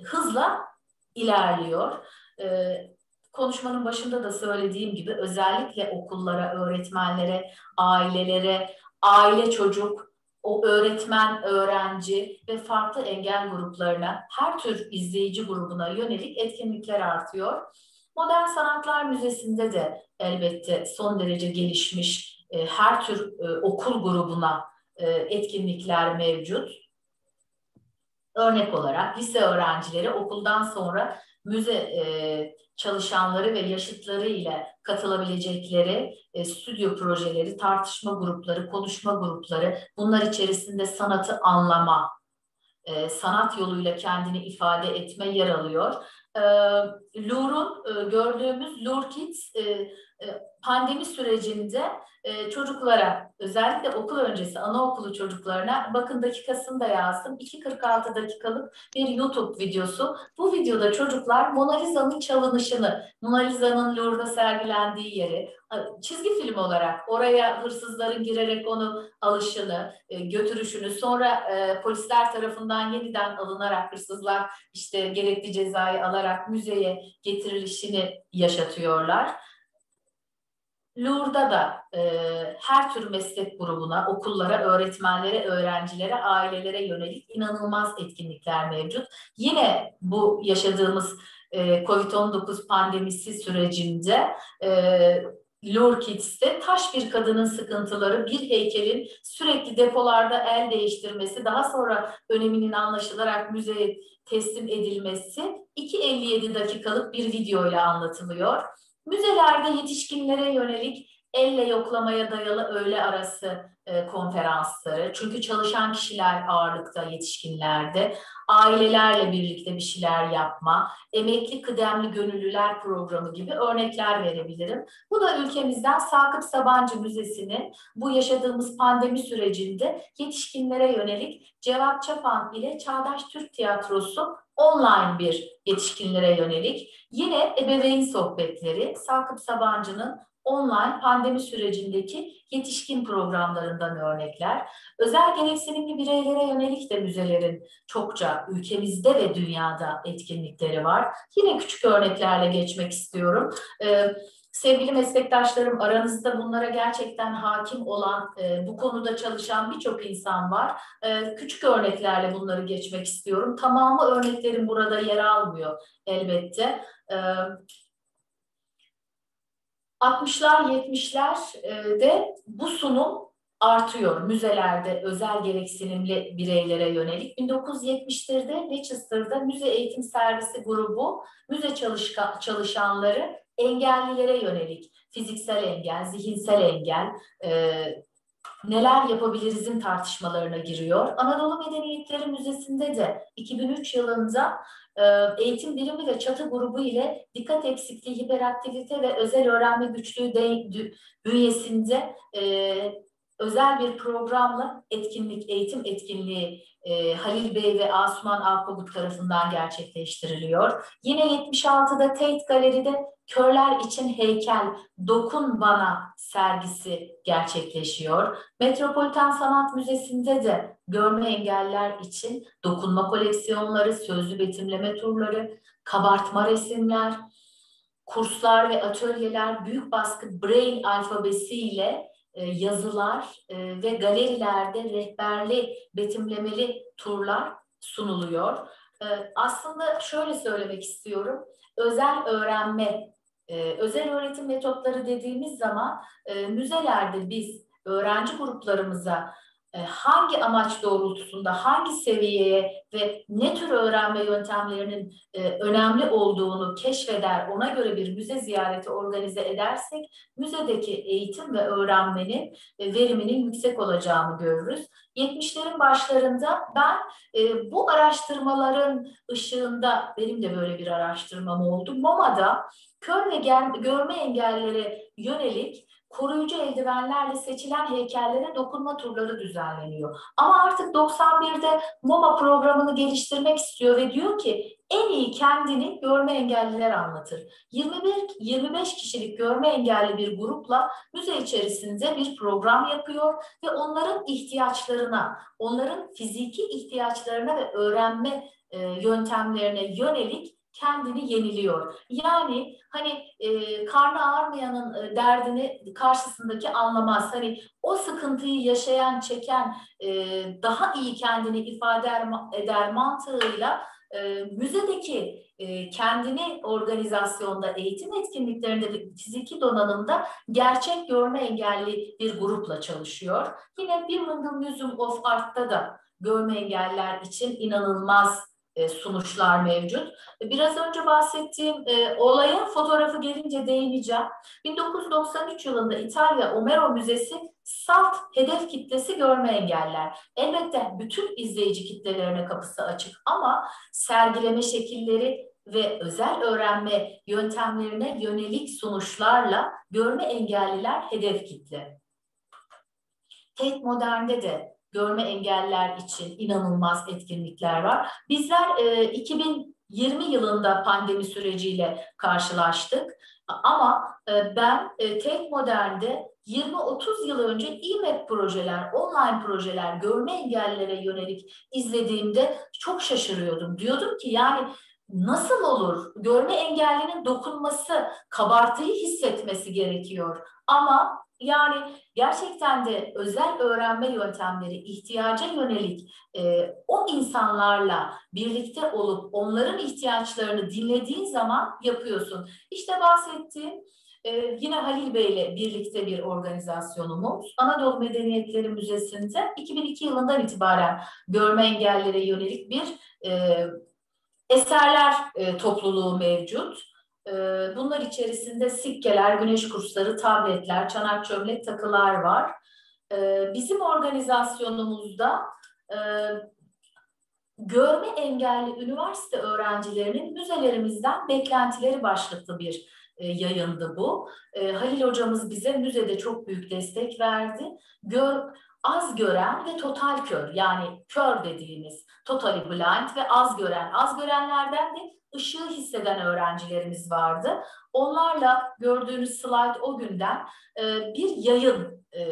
hızla ilerliyor. E, konuşmanın başında da söylediğim gibi özellikle okullara, öğretmenlere, ailelere, aile çocuk, o öğretmen, öğrenci ve farklı engel gruplarına, her tür izleyici grubuna yönelik etkinlikler artıyor. Modern Sanatlar Müzesi'nde de elbette son derece gelişmiş e, her tür e, okul grubuna e, etkinlikler mevcut. Örnek olarak lise öğrencileri okuldan sonra müze e, çalışanları ve yaşıtları ile katılabilecekleri e, stüdyo projeleri, tartışma grupları, konuşma grupları, bunlar içerisinde sanatı anlama, e, sanat yoluyla kendini ifade etme yer alıyor. E, Lur'un e, gördüğümüz Lur Kids e, pandemi sürecinde e, çocuklara özellikle okul öncesi anaokulu çocuklarına bakın dakikasını da yazdım. 2.46 dakikalık bir YouTube videosu. Bu videoda çocuklar Mona Lisa'nın çalınışını, Mona Lisa'nın Louvre'da sergilendiği yeri çizgi film olarak oraya hırsızların girerek onu alışını, e, götürüşünü sonra e, polisler tarafından yeniden alınarak hırsızlar işte gerekli cezayı alarak müzeye getirilişini yaşatıyorlar. Lour'da da e, her tür meslek grubuna, okullara, öğretmenlere, öğrencilere, ailelere yönelik inanılmaz etkinlikler mevcut. Yine bu yaşadığımız e, COVID-19 pandemisi sürecinde e, Lure Kids'te taş bir kadının sıkıntıları, bir heykelin sürekli depolarda el değiştirmesi, daha sonra öneminin anlaşılarak müzeye teslim edilmesi 2.57 dakikalık bir video ile anlatılıyor. Müzelerde yetişkinlere yönelik elle yoklamaya dayalı öğle arası e, konferansları. Çünkü çalışan kişiler ağırlıkta yetişkinlerde. Ailelerle birlikte bir şeyler yapma, emekli kıdemli gönüllüler programı gibi örnekler verebilirim. Bu da ülkemizden Sakıp Sabancı Müzesi'nin bu yaşadığımız pandemi sürecinde yetişkinlere yönelik Cevat Çapan ile Çağdaş Türk Tiyatrosu online bir yetişkinlere yönelik. Yine ebeveyn sohbetleri Sakıp Sabancı'nın online pandemi sürecindeki yetişkin programlarından örnekler. Özel gereksinimli bireylere yönelik de müzelerin çokça ülkemizde ve dünyada etkinlikleri var. Yine küçük örneklerle geçmek istiyorum. Ee, Sevgili meslektaşlarım aranızda bunlara gerçekten hakim olan, e, bu konuda çalışan birçok insan var. E, küçük örneklerle bunları geçmek istiyorum. Tamamı örneklerim burada yer almıyor elbette. E, 60'lar 70'ler e, bu sunum artıyor müzelerde özel gereksinimli bireylere yönelik. 1970'lerde Leicester'da Müze Eğitim Servisi grubu müze çalışka, çalışanları engellilere yönelik fiziksel engel, zihinsel engel, e, neler yapabilirizin tartışmalarına giriyor. Anadolu Medeniyetleri Müzesi'nde de 2003 yılında e, eğitim birimi ve çatı grubu ile dikkat eksikliği, hiperaktivite ve özel öğrenme güçlüğü de, bünyesinde e, özel bir programla etkinlik, eğitim etkinliği e, Halil Bey ve Asuman Alpabuk tarafından gerçekleştiriliyor. Yine 76'da Tate Galeri'de Körler için Heykel Dokun Bana sergisi gerçekleşiyor. Metropolitan Sanat Müzesi'nde de görme engeller için dokunma koleksiyonları, sözlü betimleme turları, kabartma resimler, kurslar ve atölyeler büyük baskı Braille alfabesiyle yazılar e, ve galerilerde rehberli, betimlemeli turlar sunuluyor. E, aslında şöyle söylemek istiyorum, özel öğrenme, özel öğretim metotları dediğimiz zaman müzelerde biz öğrenci gruplarımıza e, hangi amaç doğrultusunda, hangi seviyeye ve ne tür öğrenme yöntemlerinin e, önemli olduğunu keşfeder, ona göre bir müze ziyareti organize edersek, müzedeki eğitim ve öğrenmenin e, veriminin yüksek olacağını görürüz. 70'lerin başlarında ben bu araştırmaların ışığında, benim de böyle bir araştırmam oldu. MoMA'da kör ve görme engellere yönelik koruyucu eldivenlerle seçilen heykellere dokunma turları düzenleniyor. Ama artık 91'de MoMA programını geliştirmek istiyor ve diyor ki en iyi kendini görme engelliler anlatır. 21-25 kişilik görme engelli bir grupla müze içerisinde bir program yapıyor ve onların ihtiyaçlarına, onların fiziki ihtiyaçlarına ve öğrenme e, yöntemlerine yönelik kendini yeniliyor. Yani hani e, karnı ağrmayanın e, derdini karşısındaki anlamaz. Hani o sıkıntıyı yaşayan, çeken e, daha iyi kendini ifade eder mantığıyla e, müzedeki e, kendini organizasyonda, eğitim etkinliklerinde fiziki donanımda gerçek görme engelli bir grupla çalışıyor. Yine Birmingham Museum of Art'ta da görme engeller için inanılmaz e, sunuşlar mevcut. Biraz önce bahsettiğim e, olaya fotoğrafı gelince değineceğim. 1993 yılında İtalya Omero Müzesi salt hedef kitlesi görme engeller. Elbette bütün izleyici kitlelerine kapısı açık ama sergileme şekilleri ve özel öğrenme yöntemlerine yönelik sunuşlarla görme engelliler hedef kitle. Tate Modern'de de görme engeller için inanılmaz etkinlikler var. Bizler e, 2020 yılında pandemi süreciyle karşılaştık. Ama e, ben e, Tek Modern'de 20-30 yıl önce e projeler, online projeler, görme engellilere yönelik izlediğimde çok şaşırıyordum. Diyordum ki yani nasıl olur? Görme engellinin dokunması, kabartıyı hissetmesi gerekiyor. Ama yani gerçekten de özel öğrenme yöntemleri ihtiyaca yönelik e, o insanlarla birlikte olup onların ihtiyaçlarını dinlediğin zaman yapıyorsun. İşte bahsettiğim ee, yine Halil Bey ile birlikte bir organizasyonumuz Anadolu Medeniyetleri Müzesi'nde 2002 yılından itibaren görme engellere yönelik bir e, eserler e, topluluğu mevcut. Ee, bunlar içerisinde sikkeler, güneş kursları, tabletler, çanak çömlek takılar var. Ee, bizim organizasyonumuzda e, görme engelli üniversite öğrencilerinin müzelerimizden beklentileri başlıklı bir e, yayındı bu. E, Halil hocamız bize müzede çok büyük destek verdi. Gör, az gören ve total kör yani kör dediğimiz totally blind ve az gören. Az görenlerden de ışığı hisseden öğrencilerimiz vardı. Onlarla gördüğünüz slide o günden e, bir yayın e,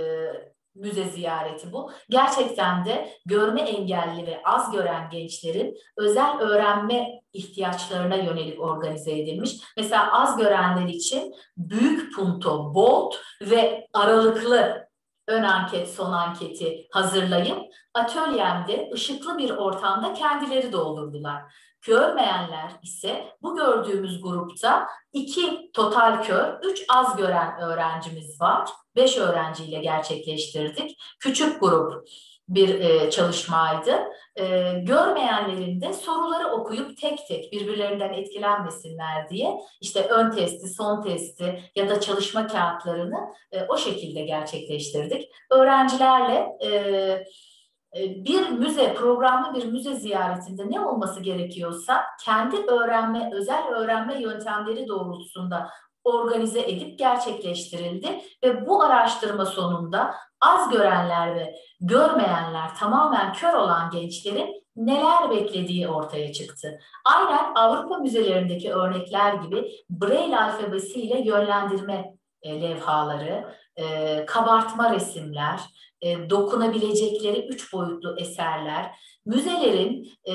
müze ziyareti bu. Gerçekten de görme engelli ve az gören gençlerin özel öğrenme ihtiyaçlarına yönelik organize edilmiş. Mesela az görenler için büyük punto, bold ve aralıklı ön anket, son anketi hazırlayıp atölyemde ışıklı bir ortamda kendileri doldurdular. Görmeyenler ise bu gördüğümüz grupta iki total kör, üç az gören öğrencimiz var. Beş öğrenciyle gerçekleştirdik. Küçük grup bir e, çalışmaydı. E, görmeyenlerin de soruları okuyup tek tek birbirlerinden etkilenmesinler diye işte ön testi, son testi ya da çalışma kağıtlarını e, o şekilde gerçekleştirdik. Öğrencilerle e, e, bir müze, programlı bir müze ziyaretinde ne olması gerekiyorsa kendi öğrenme, özel öğrenme yöntemleri doğrultusunda organize edip gerçekleştirildi ve bu araştırma sonunda az görenler ve görmeyenler tamamen kör olan gençlerin neler beklediği ortaya çıktı. Aynen Avrupa müzelerindeki örnekler gibi Braille alfabesiyle yönlendirme e, levhaları, e, kabartma resimler, e, dokunabilecekleri üç boyutlu eserler, müzelerin e,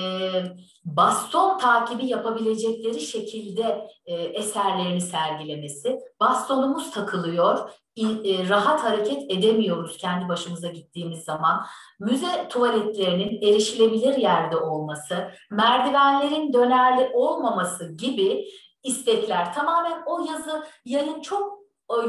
baston takibi yapabilecekleri şekilde e, eserlerini sergilemesi, bastonumuz takılıyor, e, rahat hareket edemiyoruz kendi başımıza gittiğimiz zaman. Müze tuvaletlerinin erişilebilir yerde olması, merdivenlerin dönerli olmaması gibi istekler tamamen o yazı yayın çok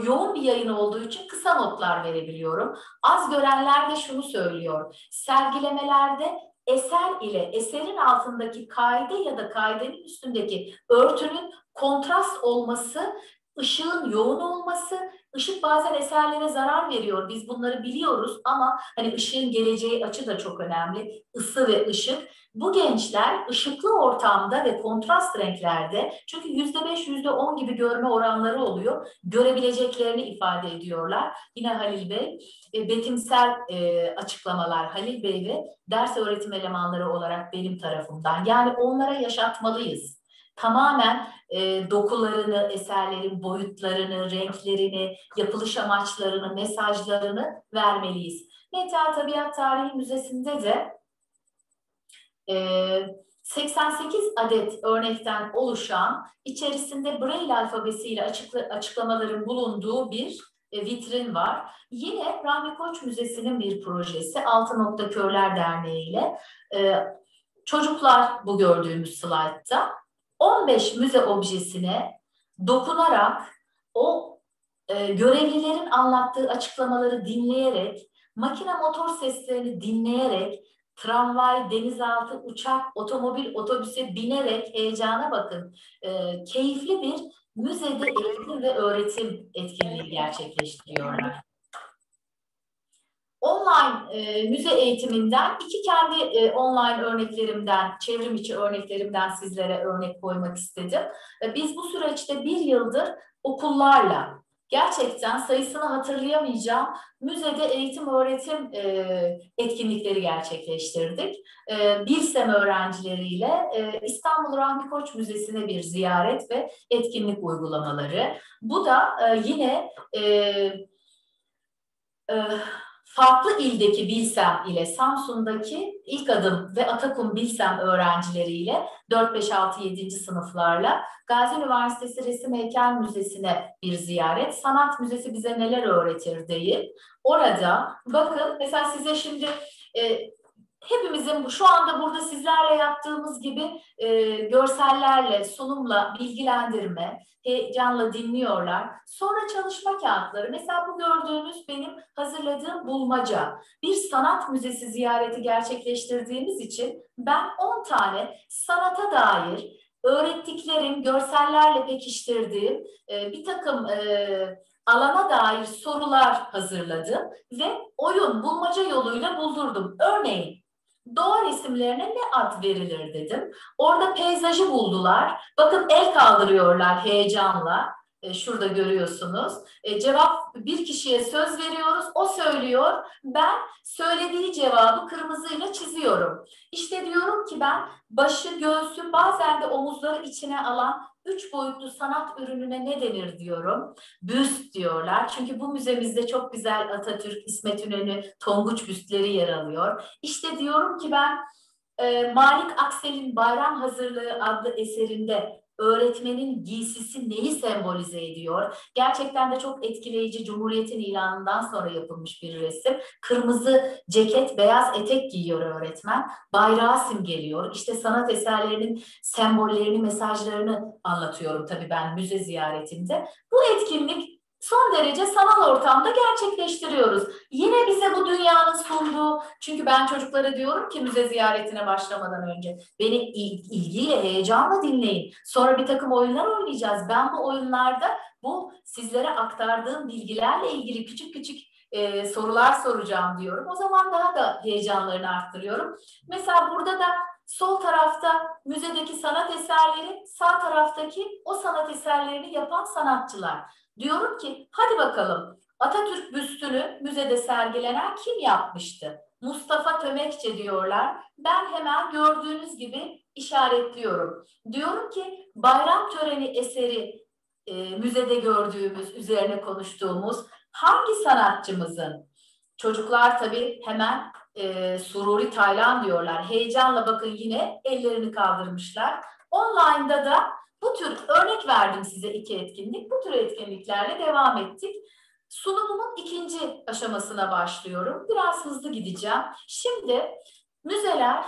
yoğun bir yayın olduğu için kısa notlar verebiliyorum. Az görenler de şunu söylüyor. Sergilemelerde eser ile eserin altındaki kaide ya da kaidenin üstündeki örtünün kontrast olması, ışığın yoğun olması, ışık bazen eserlere zarar veriyor. Biz bunları biliyoruz ama hani ışığın geleceği açı da çok önemli. Isı ve ışık bu gençler ışıklı ortamda ve kontrast renklerde çünkü yüzde beş, yüzde on gibi görme oranları oluyor. Görebileceklerini ifade ediyorlar. Yine Halil Bey, e, betimsel e, açıklamalar Halil Bey ve ders öğretim elemanları olarak benim tarafımdan. Yani onlara yaşatmalıyız. Tamamen e, dokularını, eserlerin boyutlarını, renklerini, yapılış amaçlarını, mesajlarını vermeliyiz. Meta Tabiat Tarihi Müzesi'nde de 88 ee, adet örnekten oluşan, içerisinde Braille alfabesiyle açıkla, açıklamaların bulunduğu bir e, vitrin var. Yine Rahmi Koç Müzesi'nin bir projesi, Altı Nokta Körler Derneği ile e, çocuklar bu gördüğümüz slaytta 15 müze objesine dokunarak o e, görevlilerin anlattığı açıklamaları dinleyerek, makine motor seslerini dinleyerek tramvay, denizaltı, uçak, otomobil, otobüse binerek heyecana bakın. E, keyifli bir müzede eğitim ve öğretim etkinliği gerçekleştiriyorlar. Online e, müze eğitiminden iki kendi e, online örneklerimden, çevrim içi örneklerimden sizlere örnek koymak istedim. E, biz bu süreçte bir yıldır okullarla, gerçekten sayısını hatırlayamayacağım müzede eğitim öğretim e, etkinlikleri gerçekleştirdik. E, Bilsem öğrencileriyle e, İstanbul Rahmi Koç Müzesi'ne bir ziyaret ve etkinlik uygulamaları. Bu da e, yine e, e, farklı ildeki Bilsem ile Samsun'daki ilk adım ve Atakum Bilsem öğrencileriyle 4, 5, 6, 7. sınıflarla Gazi Üniversitesi Resim Heykel Müzesi'ne bir ziyaret. Sanat Müzesi bize neler öğretir deyip orada bakın mesela size şimdi e, hepimizin şu anda burada sizlerle yaptığımız gibi e, görsellerle, sunumla bilgilendirme, heyecanla dinliyorlar. Sonra çalışma kağıtları. Mesela bu gördüğünüz benim hazırladığım bulmaca. Bir sanat müzesi ziyareti gerçekleştirdiğimiz için ben 10 tane sanata dair öğrettiklerim, görsellerle pekiştirdiğim e, bir takım e, alana dair sorular hazırladım ve oyun bulmaca yoluyla buldurdum. Örneğin doğa resimlerine ne ad verilir dedim. Orada peyzajı buldular. Bakın el kaldırıyorlar heyecanla. E, şurada görüyorsunuz. E, cevap bir kişiye söz veriyoruz. O söylüyor. Ben söylediği cevabı kırmızıyla çiziyorum. İşte diyorum ki ben başı, göğsü, bazen de omuzları içine alan üç boyutlu sanat ürününe ne denir diyorum. Büst diyorlar. Çünkü bu müzemizde çok güzel Atatürk, İsmet İnönü, Tonguç büstleri yer alıyor. İşte diyorum ki ben e, Malik Aksel'in Bayram Hazırlığı adlı eserinde öğretmenin giysisi neyi sembolize ediyor? Gerçekten de çok etkileyici Cumhuriyet'in ilanından sonra yapılmış bir resim. Kırmızı ceket, beyaz etek giyiyor öğretmen. Bayrağı simgeliyor. İşte sanat eserlerinin sembollerini, mesajlarını anlatıyorum tabii ben müze ziyaretinde. Bu etkinlik son derece sanal ortamda gerçekleştiriyoruz. Yine bize bu dünyanın sunduğu, çünkü ben çocuklara diyorum ki müze ziyaretine başlamadan önce, beni ilgiyle, heyecanla dinleyin. Sonra bir takım oyunlar oynayacağız. Ben bu oyunlarda bu sizlere aktardığım bilgilerle ilgili küçük küçük e, sorular soracağım diyorum. O zaman daha da heyecanlarını arttırıyorum. Mesela burada da sol tarafta müzedeki sanat eserleri, sağ taraftaki o sanat eserlerini yapan sanatçılar. Diyorum ki hadi bakalım Atatürk büstünü müzede sergilenen kim yapmıştı? Mustafa Tömekçe diyorlar. Ben hemen gördüğünüz gibi işaretliyorum. Diyorum ki bayram töreni eseri e, müzede gördüğümüz, üzerine konuştuğumuz hangi sanatçımızın? Çocuklar tabii hemen e, Sururi Taylan diyorlar. Heyecanla bakın yine ellerini kaldırmışlar. Online'da da bu tür örnek verdim size iki etkinlik. Bu tür etkinliklerle devam ettik. Sunumumun ikinci aşamasına başlıyorum. Biraz hızlı gideceğim. Şimdi müzeler,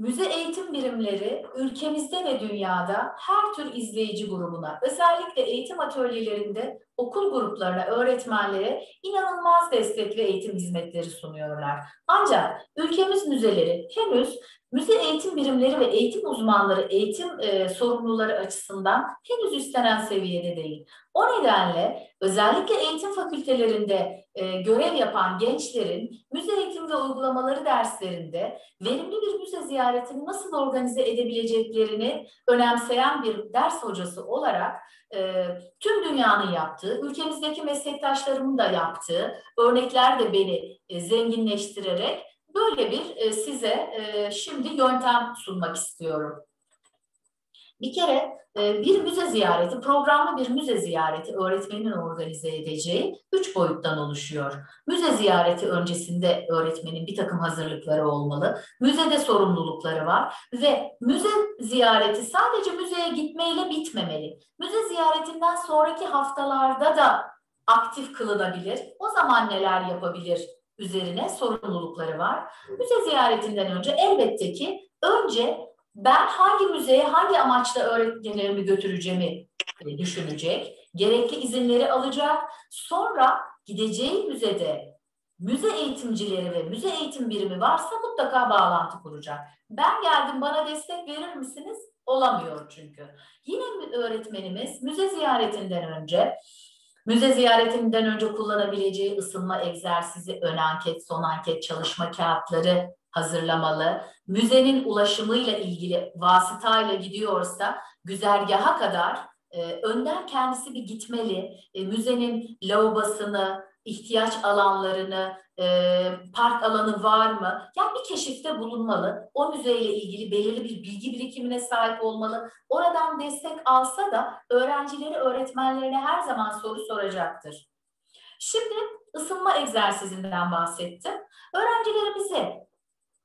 müze eğitim birimleri ülkemizde ve dünyada her tür izleyici grubuna, özellikle eğitim atölyelerinde okul gruplarına, öğretmenlere inanılmaz destek ve eğitim hizmetleri sunuyorlar. Ancak ülkemiz müzeleri henüz müze eğitim birimleri ve eğitim uzmanları, eğitim e, sorumluları açısından henüz üstlenen seviyede değil. O nedenle özellikle eğitim fakültelerinde e, görev yapan gençlerin müze eğitim ve uygulamaları derslerinde verimli bir müze ziyaretini nasıl organize edebileceklerini önemseyen bir ders hocası olarak e, tüm dünyanın yaptığı, ülkemizdeki meslektaşlarımın da yaptığı örnekler de beni e, zenginleştirerek böyle bir size şimdi yöntem sunmak istiyorum. Bir kere e, bir müze ziyareti, programlı bir müze ziyareti öğretmenin organize edeceği üç boyuttan oluşuyor. Müze ziyareti öncesinde öğretmenin bir takım hazırlıkları olmalı. Müzede sorumlulukları var ve müze ziyareti sadece müzeye gitmeyle bitmemeli. Müze ziyaretinden sonraki haftalarda da aktif kılınabilir. O zaman neler yapabilir üzerine sorumlulukları var. Müze ziyaretinden önce elbette ki önce ben hangi müzeye hangi amaçla öğrencilerimi götüreceğimi e, düşünecek, gerekli izinleri alacak. Sonra gideceği müzede müze eğitimcileri ve müze eğitim birimi varsa mutlaka bağlantı kuracak. Ben geldim bana destek verir misiniz? Olamıyor çünkü. Yine öğretmenimiz müze ziyaretinden önce Müze ziyaretinden önce kullanabileceği ısınma egzersizi, ön anket, son anket çalışma kağıtları hazırlamalı. Müzenin ulaşımıyla ilgili vasıtayla gidiyorsa güzergaha kadar e, önden kendisi bir gitmeli. E, müzenin lavabasını, ihtiyaç alanlarını, e, park alanı var mı? Yani bir keşifte bulunmalı. O müzeyle ilgili belirli bir bilgi birikimine sahip olmalı. Oradan destek alsa da öğrencileri öğretmenlerine her zaman soru soracaktır. Şimdi ısınma egzersizinden bahsettim. Öğrencilerimize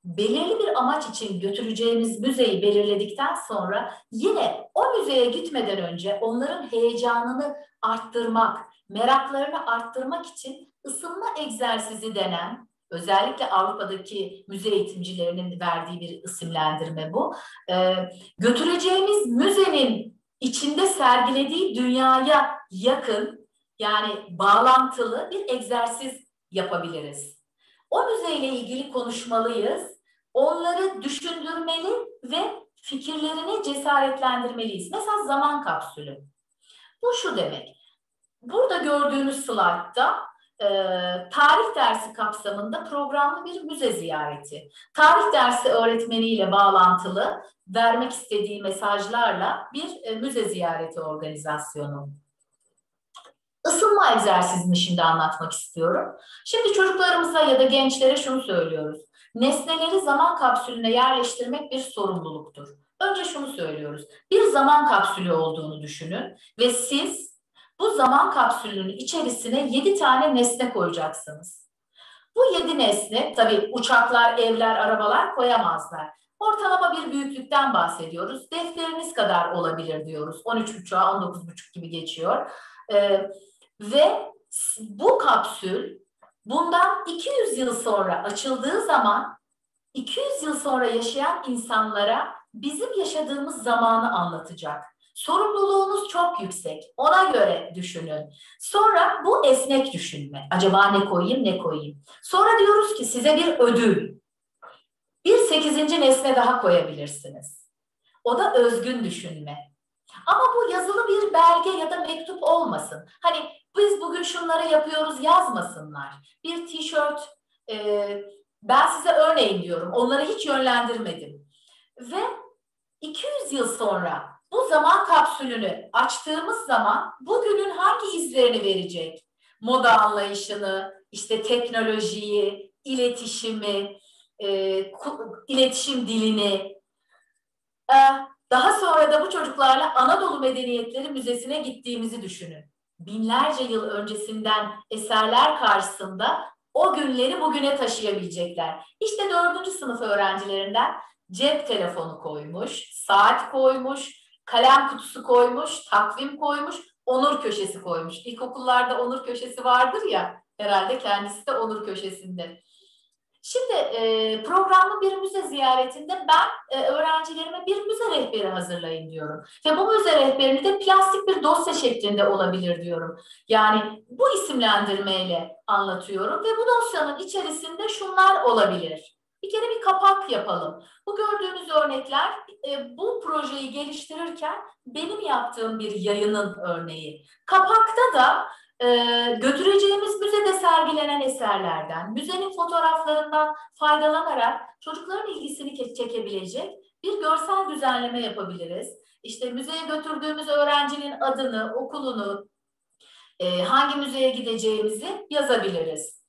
belirli bir amaç için götüreceğimiz müzeyi belirledikten sonra yine o müzeye gitmeden önce onların heyecanını arttırmak, meraklarını arttırmak için ısınma egzersizi denen özellikle Avrupa'daki müze eğitimcilerinin verdiği bir isimlendirme bu. Ee, götüreceğimiz müzenin içinde sergilediği dünyaya yakın yani bağlantılı bir egzersiz yapabiliriz. O müzeyle ilgili konuşmalıyız onları düşündürmeli ve fikirlerini cesaretlendirmeliyiz. Mesela zaman kapsülü. Bu şu demek. Burada gördüğünüz slaytta e, tarih dersi kapsamında programlı bir müze ziyareti. Tarih dersi öğretmeniyle bağlantılı vermek istediği mesajlarla bir e, müze ziyareti organizasyonu. Isınma egzersizini şimdi anlatmak istiyorum. Şimdi çocuklarımıza ya da gençlere şunu söylüyoruz. Nesneleri zaman kapsülüne yerleştirmek bir sorumluluktur. Önce şunu söylüyoruz. Bir zaman kapsülü olduğunu düşünün ve siz bu zaman kapsülünün içerisine yedi tane nesne koyacaksınız. Bu yedi nesne, tabii uçaklar, evler, arabalar koyamazlar. Ortalama bir büyüklükten bahsediyoruz. Defteriniz kadar olabilir diyoruz. 13.5'a 19.5 gibi geçiyor. Ee, ve bu kapsül bundan 200 yıl sonra açıldığı zaman 200 yıl sonra yaşayan insanlara bizim yaşadığımız zamanı anlatacak. Sorumluluğunuz çok yüksek. Ona göre düşünün. Sonra bu esnek düşünme. Acaba ne koyayım, ne koyayım? Sonra diyoruz ki size bir ödül. Bir sekizinci nesne daha koyabilirsiniz. O da özgün düşünme. Ama bu yazılı bir belge ya da mektup olmasın. Hani biz bugün şunları yapıyoruz yazmasınlar. Bir tişört, e, ben size örneğin diyorum. Onları hiç yönlendirmedim. Ve 200 yıl sonra bu zaman kapsülünü açtığımız zaman bugünün hangi izlerini verecek? Moda anlayışını, işte teknolojiyi, iletişimi, e, iletişim dilini. E, daha sonra da bu çocuklarla Anadolu Medeniyetleri Müzesi'ne gittiğimizi düşünün. Binlerce yıl öncesinden eserler karşısında o günleri bugüne taşıyabilecekler. İşte dördüncü sınıf öğrencilerinden cep telefonu koymuş, saat koymuş, kalem kutusu koymuş, takvim koymuş, onur köşesi koymuş. İlkokullarda onur köşesi vardır ya, herhalde kendisi de onur köşesinde. Şimdi e, programlı bir müze ziyaretinde ben e, öğrencilerime bir müze rehberi hazırlayın diyorum. Ve bu müze rehberini de plastik bir dosya şeklinde olabilir diyorum. Yani bu isimlendirmeyle anlatıyorum ve bu dosyanın içerisinde şunlar olabilir. Bir kere bir kapak yapalım. Bu gördüğünüz örnekler e, bu projeyi geliştirirken benim yaptığım bir yayının örneği. Kapakta da e, götüreceğimiz müzede sergilenen eserlerden, müzenin fotoğraflarından faydalanarak çocukların ilgisini çekebilecek bir görsel düzenleme yapabiliriz. İşte müzeye götürdüğümüz öğrencinin adını, okulunu, e, hangi müzeye gideceğimizi yazabiliriz.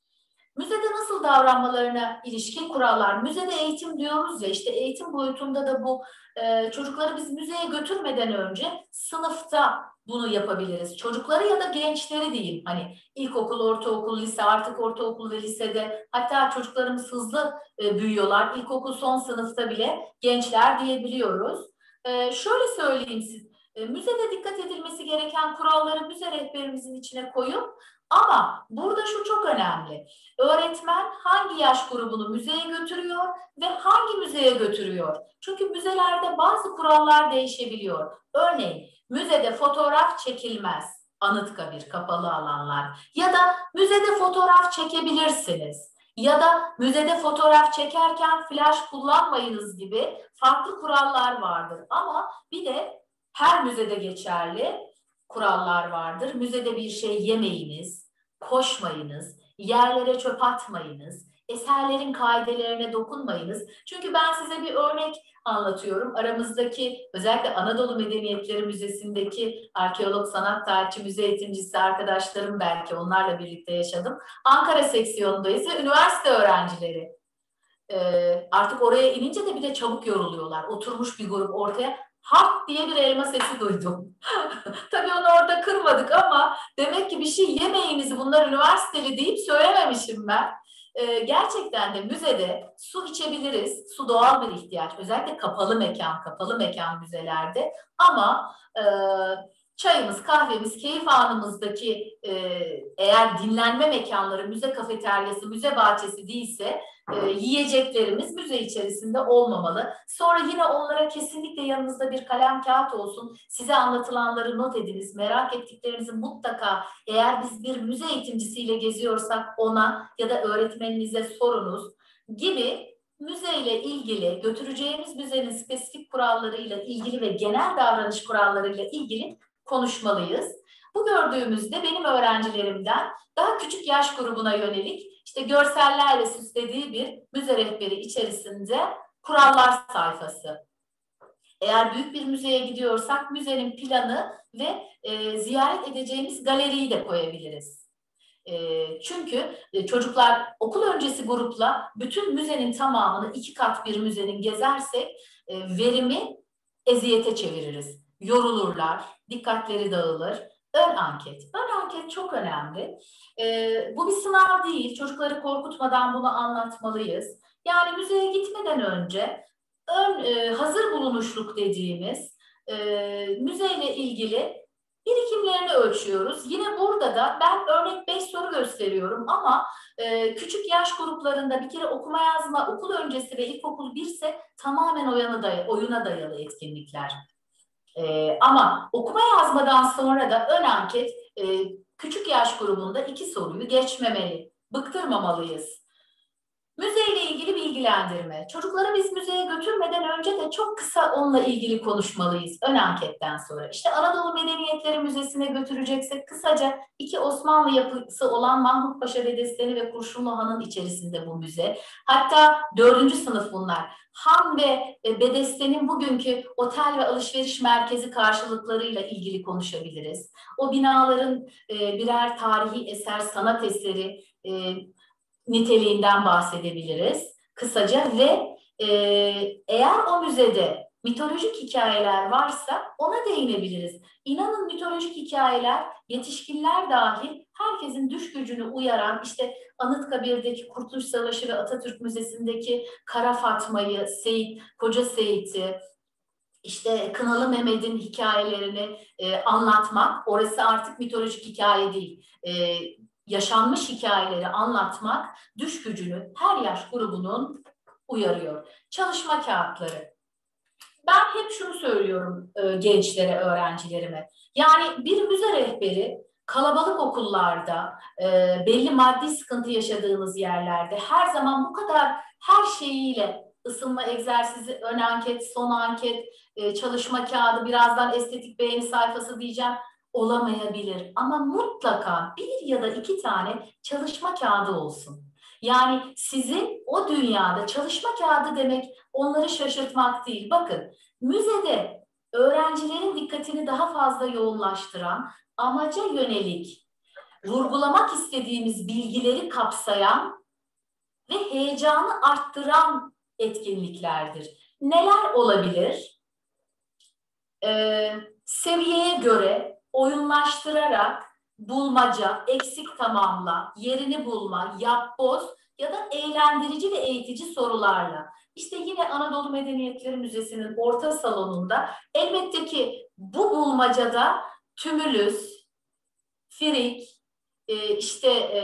Müzede nasıl davranmalarına ilişkin kurallar, müzede eğitim diyoruz ya işte eğitim boyutunda da bu e, çocukları biz müzeye götürmeden önce sınıfta bunu yapabiliriz. Çocukları ya da gençleri diyeyim hani ilkokul, ortaokul, lise artık ortaokul ve lisede hatta çocuklarımız hızlı e, büyüyorlar. İlkokul son sınıfta bile gençler diyebiliyoruz. E, şöyle söyleyeyim siz, e, müzede dikkat edilmesi gereken kuralları müze rehberimizin içine koyup ama burada şu çok önemli. Öğretmen hangi yaş grubunu müzeye götürüyor ve hangi müzeye götürüyor? Çünkü müzelerde bazı kurallar değişebiliyor. Örneğin müzede fotoğraf çekilmez. Anıtkabir, kapalı alanlar. Ya da müzede fotoğraf çekebilirsiniz. Ya da müzede fotoğraf çekerken flash kullanmayınız gibi farklı kurallar vardır. Ama bir de her müzede geçerli kurallar vardır. Müzede bir şey yemeyiniz, koşmayınız, yerlere çöp atmayınız, eserlerin kaidelerine dokunmayınız. Çünkü ben size bir örnek anlatıyorum. Aramızdaki özellikle Anadolu Medeniyetleri Müzesi'ndeki arkeolog, sanat tarihçi, müze eğitimcisi arkadaşlarım belki onlarla birlikte yaşadım. Ankara seksiyonundayız ve üniversite öğrencileri. Ee, artık oraya inince de bir de çabuk yoruluyorlar. Oturmuş bir grup ortaya hak diye bir elma sesi duydum. Tabii onu orada kırmadık ama demek ki bir şey yemeyiniz bunlar üniversiteli deyip söylememişim ben. Ee, gerçekten de müzede su içebiliriz. Su doğal bir ihtiyaç. Özellikle kapalı mekan, kapalı mekan müzelerde. Ama e, çayımız, kahvemiz, keyif anımızdaki e, eğer dinlenme mekanları, müze kafeteryası, müze bahçesi değilse e, yiyeceklerimiz müze içerisinde olmamalı. Sonra yine onlara kesinlikle yanınızda bir kalem kağıt olsun. Size anlatılanları not ediniz. Merak ettiklerinizi mutlaka eğer biz bir müze eğitimcisiyle geziyorsak ona ya da öğretmeninize sorunuz gibi müzeyle ilgili götüreceğimiz müzenin spesifik kurallarıyla ilgili ve genel davranış kurallarıyla ilgili konuşmalıyız. Bu gördüğümüzde benim öğrencilerimden daha küçük yaş grubuna yönelik işte görsellerle süslediği bir müze rehberi içerisinde kurallar sayfası. Eğer büyük bir müzeye gidiyorsak müzenin planı ve e, ziyaret edeceğimiz galeriyi de koyabiliriz. E, çünkü e, çocuklar okul öncesi grupla bütün müzenin tamamını iki kat bir müzenin gezersek e, verimi eziyete çeviririz. Yorulurlar, dikkatleri dağılır. Ön anket. Ön anket çok önemli. Ee, bu bir sınav değil. Çocukları korkutmadan bunu anlatmalıyız. Yani müzeye gitmeden önce ön e, hazır bulunuşluk dediğimiz e, müzeyle ilgili birikimlerini ölçüyoruz. Yine burada da ben örnek 5 soru gösteriyorum ama e, küçük yaş gruplarında bir kere okuma yazma okul öncesi ve ilkokul 1 ise tamamen oyuna dayalı, etkinlikler. E, ama okuma yazmadan sonra da ön anket e, küçük yaş grubunda iki soruyu geçmemeli. Bıktırmamalıyız. Müzeyle ilgili bilgilendirme. Çocukları biz müzeye götürmeden önce de çok kısa onunla ilgili konuşmalıyız ön anketten sonra. İşte Anadolu Medeniyetleri Müzesi'ne götüreceksek kısaca iki Osmanlı yapısı olan Mahmut Paşa Bedesteni ve Kurşunlu Han'ın içerisinde bu müze. Hatta dördüncü sınıf bunlar. Han ve e, Bedesten'in bugünkü otel ve alışveriş merkezi karşılıklarıyla ilgili konuşabiliriz. O binaların e, birer tarihi eser, sanat eseri, e, niteliğinden bahsedebiliriz kısaca ve eğer o müzede mitolojik hikayeler varsa ona değinebiliriz. İnanın mitolojik hikayeler yetişkinler dahil herkesin düş gücünü uyaran işte Anıtkabir'deki Kurtuluş Savaşı ve Atatürk Müzesi'ndeki Kara Fatma'yı, Seyit, Koca Seyit'i, işte Kınalı Mehmet'in hikayelerini e, anlatmak, orası artık mitolojik hikaye değil. E, yaşanmış hikayeleri anlatmak düş gücünü her yaş grubunun uyarıyor. Çalışma kağıtları. Ben hep şunu söylüyorum e, gençlere, öğrencilerime. Yani bir müze rehberi kalabalık okullarda, e, belli maddi sıkıntı yaşadığınız yerlerde her zaman bu kadar her şeyiyle ısınma egzersizi, ön anket, son anket, e, çalışma kağıdı, birazdan estetik beğeni sayfası diyeceğim olamayabilir. Ama mutlaka bir ya da iki tane çalışma kağıdı olsun. Yani sizin o dünyada çalışma kağıdı demek onları şaşırtmak değil. Bakın müzede öğrencilerin dikkatini daha fazla yoğunlaştıran, amaca yönelik, vurgulamak istediğimiz bilgileri kapsayan ve heyecanı arttıran etkinliklerdir. Neler olabilir? Ee, seviyeye göre oyunlaştırarak bulmaca, eksik tamamla, yerini bulma, yap boz ya da eğlendirici ve eğitici sorularla. İşte yine Anadolu Medeniyetleri Müzesi'nin orta salonunda elbette ki bu bulmacada tümülüs, firik, e, işte e,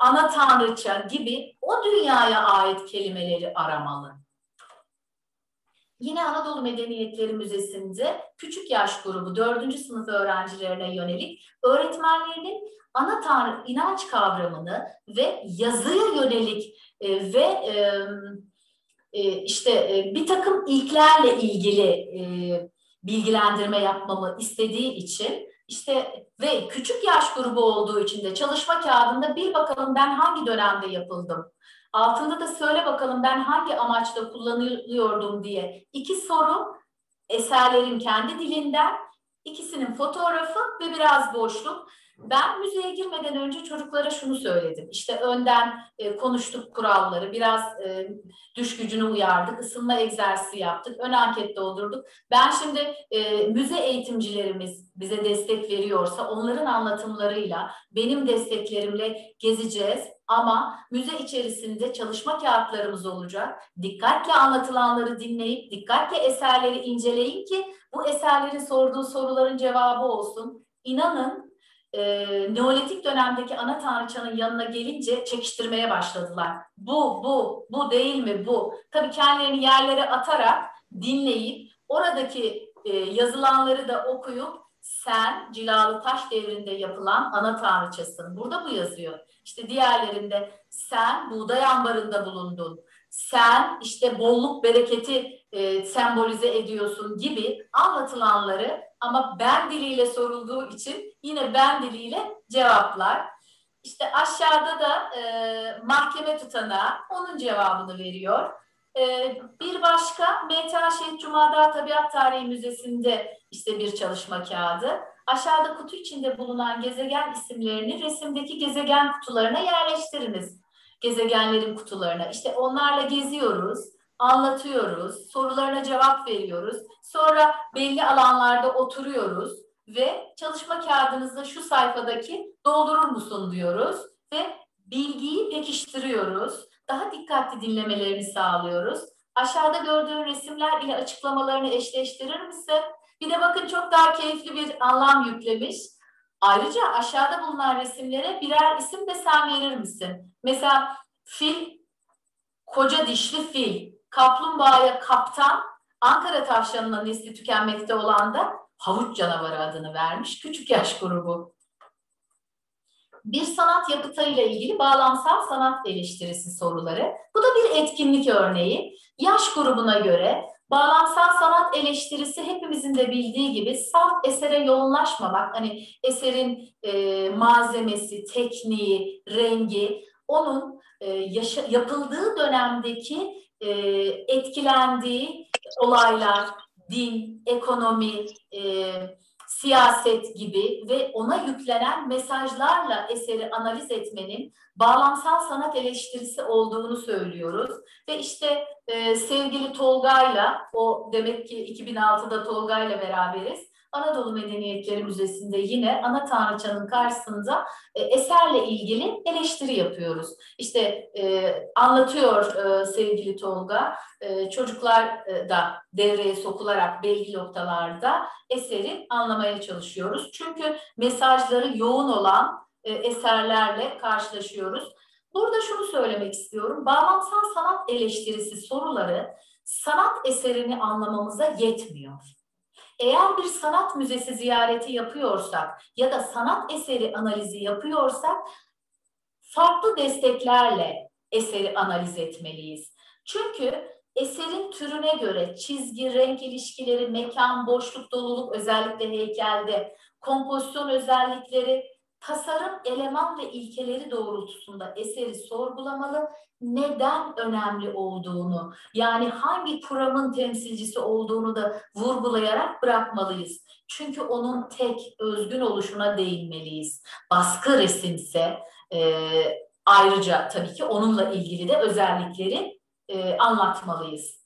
ana tanrıça gibi o dünyaya ait kelimeleri aramalı. Yine Anadolu Medeniyetleri Müzesi'nde küçük yaş grubu 4. sınıf öğrencilerine yönelik öğretmenlerinin ana tanrı inanç kavramını ve yazıya yönelik e, ve e, işte e, bir takım ilklerle ilgili e, bilgilendirme yapmamı istediği için işte ve küçük yaş grubu olduğu için de çalışma kağıdında bir bakalım ben hangi dönemde yapıldım Altında da söyle bakalım ben hangi amaçla kullanılıyordum diye iki soru eserlerin kendi dilinden, ikisinin fotoğrafı ve biraz boşluk. Ben müzeye girmeden önce çocuklara şunu söyledim. İşte önden e, konuştuk kuralları, biraz e, düş gücünü uyardık, ısınma egzersizi yaptık, ön anket doldurduk. Ben şimdi e, müze eğitimcilerimiz bize destek veriyorsa onların anlatımlarıyla, benim desteklerimle gezeceğiz. Ama müze içerisinde çalışma kağıtlarımız olacak. Dikkatle anlatılanları dinleyip, dikkatle eserleri inceleyin ki bu eserlerin sorduğu soruların cevabı olsun. İnanın e, Neolitik dönemdeki ana tanrıçanın yanına gelince çekiştirmeye başladılar. Bu, bu, bu değil mi bu? Tabii kendilerini yerlere atarak dinleyip oradaki e, yazılanları da okuyup sen cilalı taş devrinde yapılan ana tanrıçasın. Burada bu yazıyor. İşte diğerlerinde sen buğday ambarında bulundun. Sen işte bolluk bereketi e, sembolize ediyorsun gibi anlatılanları ama ben diliyle sorulduğu için yine ben diliyle cevaplar. İşte aşağıda da e, mahkeme tutana onun cevabını veriyor. E, bir başka MTA Şehit Cumada Tabiat Tarihi Müzesi'nde işte bir çalışma kağıdı. Aşağıda kutu içinde bulunan gezegen isimlerini resimdeki gezegen kutularına yerleştiriniz. Gezegenlerin kutularına. İşte onlarla geziyoruz anlatıyoruz, sorularına cevap veriyoruz. Sonra belli alanlarda oturuyoruz ve çalışma kağıdınızda şu sayfadaki doldurur musun diyoruz ve bilgiyi pekiştiriyoruz. Daha dikkatli dinlemelerini sağlıyoruz. Aşağıda gördüğün resimler ile açıklamalarını eşleştirir misin? Bir de bakın çok daha keyifli bir anlam yüklemiş. Ayrıca aşağıda bulunan resimlere birer isim de sen verir misin? Mesela fil, koca dişli fil, kaplumbağaya kaptan, Ankara tavşanına nesli tükenmekte olan da havuç canavarı adını vermiş küçük yaş grubu. Bir sanat yapıtıyla ilgili bağlamsal sanat eleştirisi soruları. Bu da bir etkinlik örneği. Yaş grubuna göre bağlamsal sanat eleştirisi hepimizin de bildiği gibi salt esere yoğunlaşmamak, hani eserin e, malzemesi, tekniği, rengi, onun e, yaşa, yapıldığı dönemdeki e, etkilendiği olaylar, din, ekonomi, e, siyaset gibi ve ona yüklenen mesajlarla eseri analiz etmenin bağlamsal sanat eleştirisi olduğunu söylüyoruz. Ve işte e, sevgili Tolga'yla, o demek ki 2006'da Tolga'yla beraberiz, Anadolu Medeniyetleri Müzesi'nde yine ana tanrıçanın karşısında e, eserle ilgili eleştiri yapıyoruz. İşte e, anlatıyor e, sevgili Tolga, e, çocuklar e, da devreye sokularak belli noktalarda eseri anlamaya çalışıyoruz. Çünkü mesajları yoğun olan e, eserlerle karşılaşıyoruz. Burada şunu söylemek istiyorum. Bağlamsal sanat eleştirisi soruları sanat eserini anlamamıza yetmiyor. Eğer bir sanat müzesi ziyareti yapıyorsak ya da sanat eseri analizi yapıyorsak farklı desteklerle eseri analiz etmeliyiz. Çünkü eserin türüne göre çizgi, renk ilişkileri, mekan, boşluk, doluluk özellikle heykelde, kompozisyon özellikleri, tasarım eleman ve ilkeleri doğrultusunda eseri sorgulamalı, neden önemli olduğunu, yani hangi kuramın temsilcisi olduğunu da vurgulayarak bırakmalıyız. Çünkü onun tek özgün oluşuna değinmeliyiz. Baskı resimse e, ayrıca tabii ki onunla ilgili de özellikleri e, anlatmalıyız.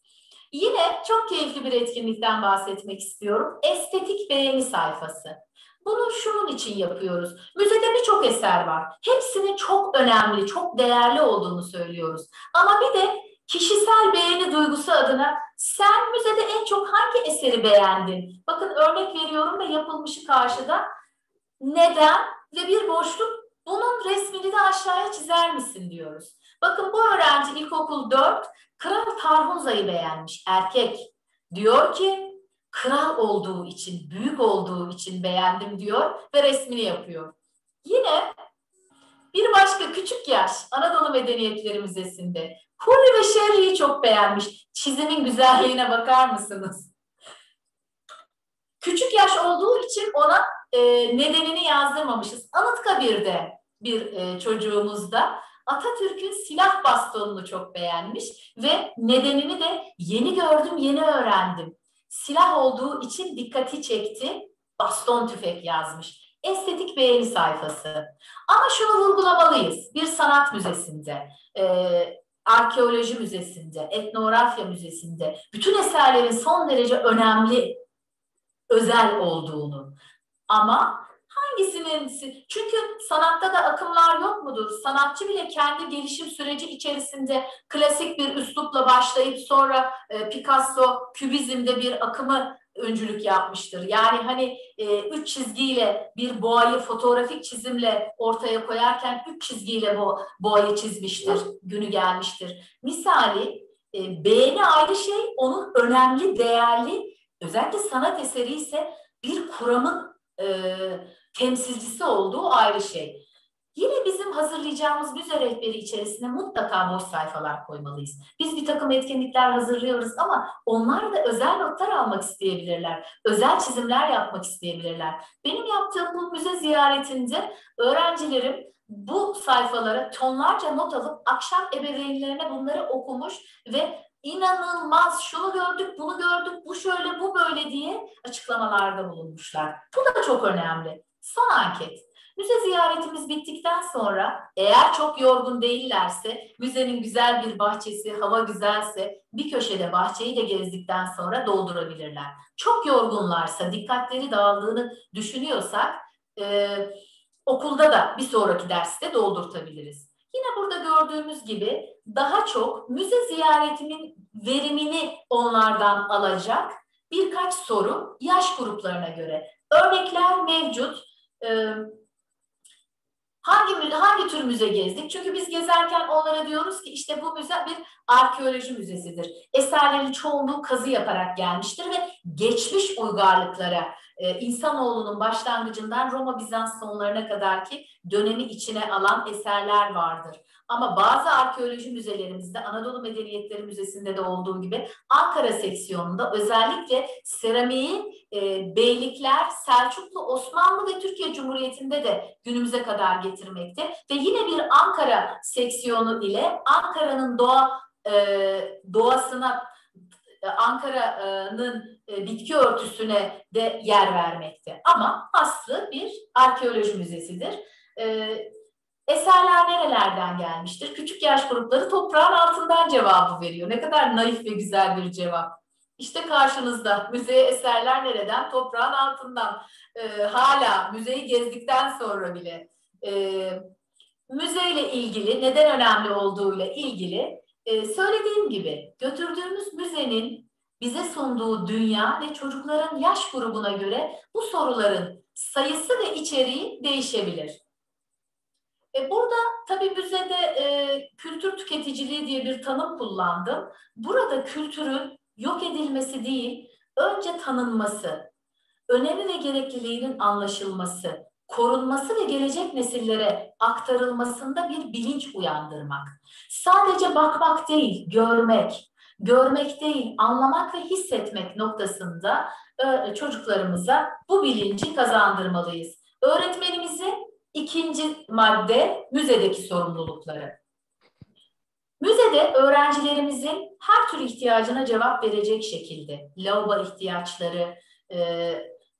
Yine çok keyifli bir etkinlikten bahsetmek istiyorum. Estetik beğeni sayfası. Bunu şunun için yapıyoruz. Müzede birçok eser var. Hepsinin çok önemli, çok değerli olduğunu söylüyoruz. Ama bir de kişisel beğeni duygusu adına sen müzede en çok hangi eseri beğendin? Bakın örnek veriyorum ve yapılmışı karşıda. Neden? Ve bir boşluk bunun resmini de aşağıya çizer misin diyoruz. Bakın bu öğrenci ilkokul 4 Kral Tarhunza'yı beğenmiş erkek. Diyor ki kral olduğu için, büyük olduğu için beğendim diyor ve resmini yapıyor. Yine bir başka küçük yaş Anadolu Medeniyetleri Müzesi'nde Huri ve Şerri'yi çok beğenmiş. Çizimin güzelliğine bakar mısınız? Küçük yaş olduğu için ona e, nedenini yazdırmamışız. Anıtkabir'de bir e, çocuğumuzda Atatürk'ün silah bastonunu çok beğenmiş ve nedenini de yeni gördüm, yeni öğrendim silah olduğu için dikkati çekti. Baston tüfek yazmış. Estetik beğeni sayfası. Ama şunu vurgulamalıyız. Bir sanat müzesinde, e, arkeoloji müzesinde, etnografya müzesinde bütün eserlerin son derece önemli, özel olduğunu. Ama hangisinin çünkü sanatta da akımlar yok mudur? Sanatçı bile kendi gelişim süreci içerisinde klasik bir üslupla başlayıp sonra e, Picasso kübizmde bir akımı öncülük yapmıştır. Yani hani e, üç çizgiyle bir boğayı fotoğrafik çizimle ortaya koyarken üç çizgiyle bu boğayı çizmiştir, günü gelmiştir. Misali e, beğeni ayrı şey, onun önemli, değerli, özellikle sanat eseri ise bir kuramın e, temsilcisi olduğu ayrı şey. Yine bizim hazırlayacağımız müze rehberi içerisine mutlaka boş sayfalar koymalıyız. Biz bir takım etkinlikler hazırlıyoruz ama onlar da özel notlar almak isteyebilirler. Özel çizimler yapmak isteyebilirler. Benim yaptığım bu müze ziyaretinde öğrencilerim bu sayfalara tonlarca not alıp akşam ebeveynlerine bunları okumuş ve inanılmaz şunu gördük, bunu gördük, bu şöyle, bu böyle diye açıklamalarda bulunmuşlar. Bu da çok önemli. Son anket. Müze ziyaretimiz bittikten sonra eğer çok yorgun değillerse, müzenin güzel bir bahçesi, hava güzelse bir köşede bahçeyi de gezdikten sonra doldurabilirler. Çok yorgunlarsa, dikkatleri dağıldığını düşünüyorsak e, okulda da bir sonraki derste doldurtabiliriz. Yine burada gördüğümüz gibi daha çok müze ziyaretinin verimini onlardan alacak birkaç soru yaş gruplarına göre. Örnekler mevcut. Ee, hangi hangi tür müze gezdik? Çünkü biz gezerken onlara diyoruz ki işte bu müze bir arkeoloji müzesidir. Eserlerin çoğunluğu kazı yaparak gelmiştir ve geçmiş uygarlıklara, e, insanoğlunun başlangıcından Roma Bizans sonlarına kadar ki dönemi içine alan eserler vardır. Ama bazı arkeoloji müzelerimizde Anadolu Medeniyetleri Müzesi'nde de olduğu gibi Ankara seksiyonunda özellikle seramiği e, beylikler Selçuklu, Osmanlı ve Türkiye Cumhuriyeti'nde de günümüze kadar getirmekte. Ve yine bir Ankara seksiyonu ile Ankara'nın doğa e, doğasına e, Ankara'nın e, bitki örtüsüne de yer vermekte. Ama aslı bir arkeoloji müzesidir. E, Eserler nerelerden gelmiştir? Küçük yaş grupları toprağın altından cevabı veriyor. Ne kadar naif ve güzel bir cevap. İşte karşınızda müzeye eserler nereden? Toprağın altından. Ee, hala müzeyi gezdikten sonra bile e, müzeyle ilgili, neden önemli olduğuyla ilgili e, söylediğim gibi götürdüğümüz müzenin bize sunduğu dünya ve çocukların yaş grubuna göre bu soruların sayısı ve içeriği değişebilir. E burada tabii müzede e, kültür tüketiciliği diye bir tanım kullandım. Burada kültürün yok edilmesi değil, önce tanınması, önemi ve gerekliliğinin anlaşılması, korunması ve gelecek nesillere aktarılmasında bir bilinç uyandırmak. Sadece bakmak değil, görmek, görmek değil, anlamak ve hissetmek noktasında e, çocuklarımıza bu bilinci kazandırmalıyız. Öğretmenimizi İkinci madde müzedeki sorumlulukları. Müzede öğrencilerimizin her tür ihtiyacına cevap verecek şekilde lavabo ihtiyaçları, e,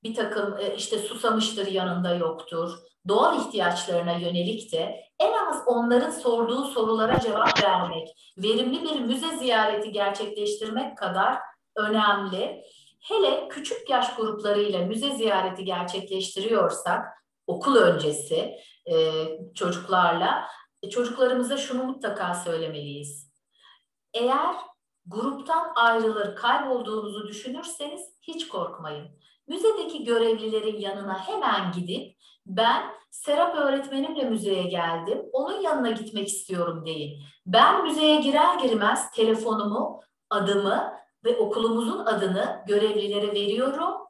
bir takım e, işte susamıştır yanında yoktur, doğal ihtiyaçlarına yönelik de en az onların sorduğu sorulara cevap vermek, verimli bir müze ziyareti gerçekleştirmek kadar önemli. Hele küçük yaş gruplarıyla müze ziyareti gerçekleştiriyorsak okul öncesi e, çocuklarla e, çocuklarımıza şunu mutlaka söylemeliyiz. Eğer gruptan ayrılır, kaybolduğunuzu düşünürseniz hiç korkmayın. Müzedeki görevlilerin yanına hemen gidip ben Serap öğretmenimle müzeye geldim, onun yanına gitmek istiyorum deyin. Ben müzeye girer girmez telefonumu, adımı ve okulumuzun adını görevlilere veriyorum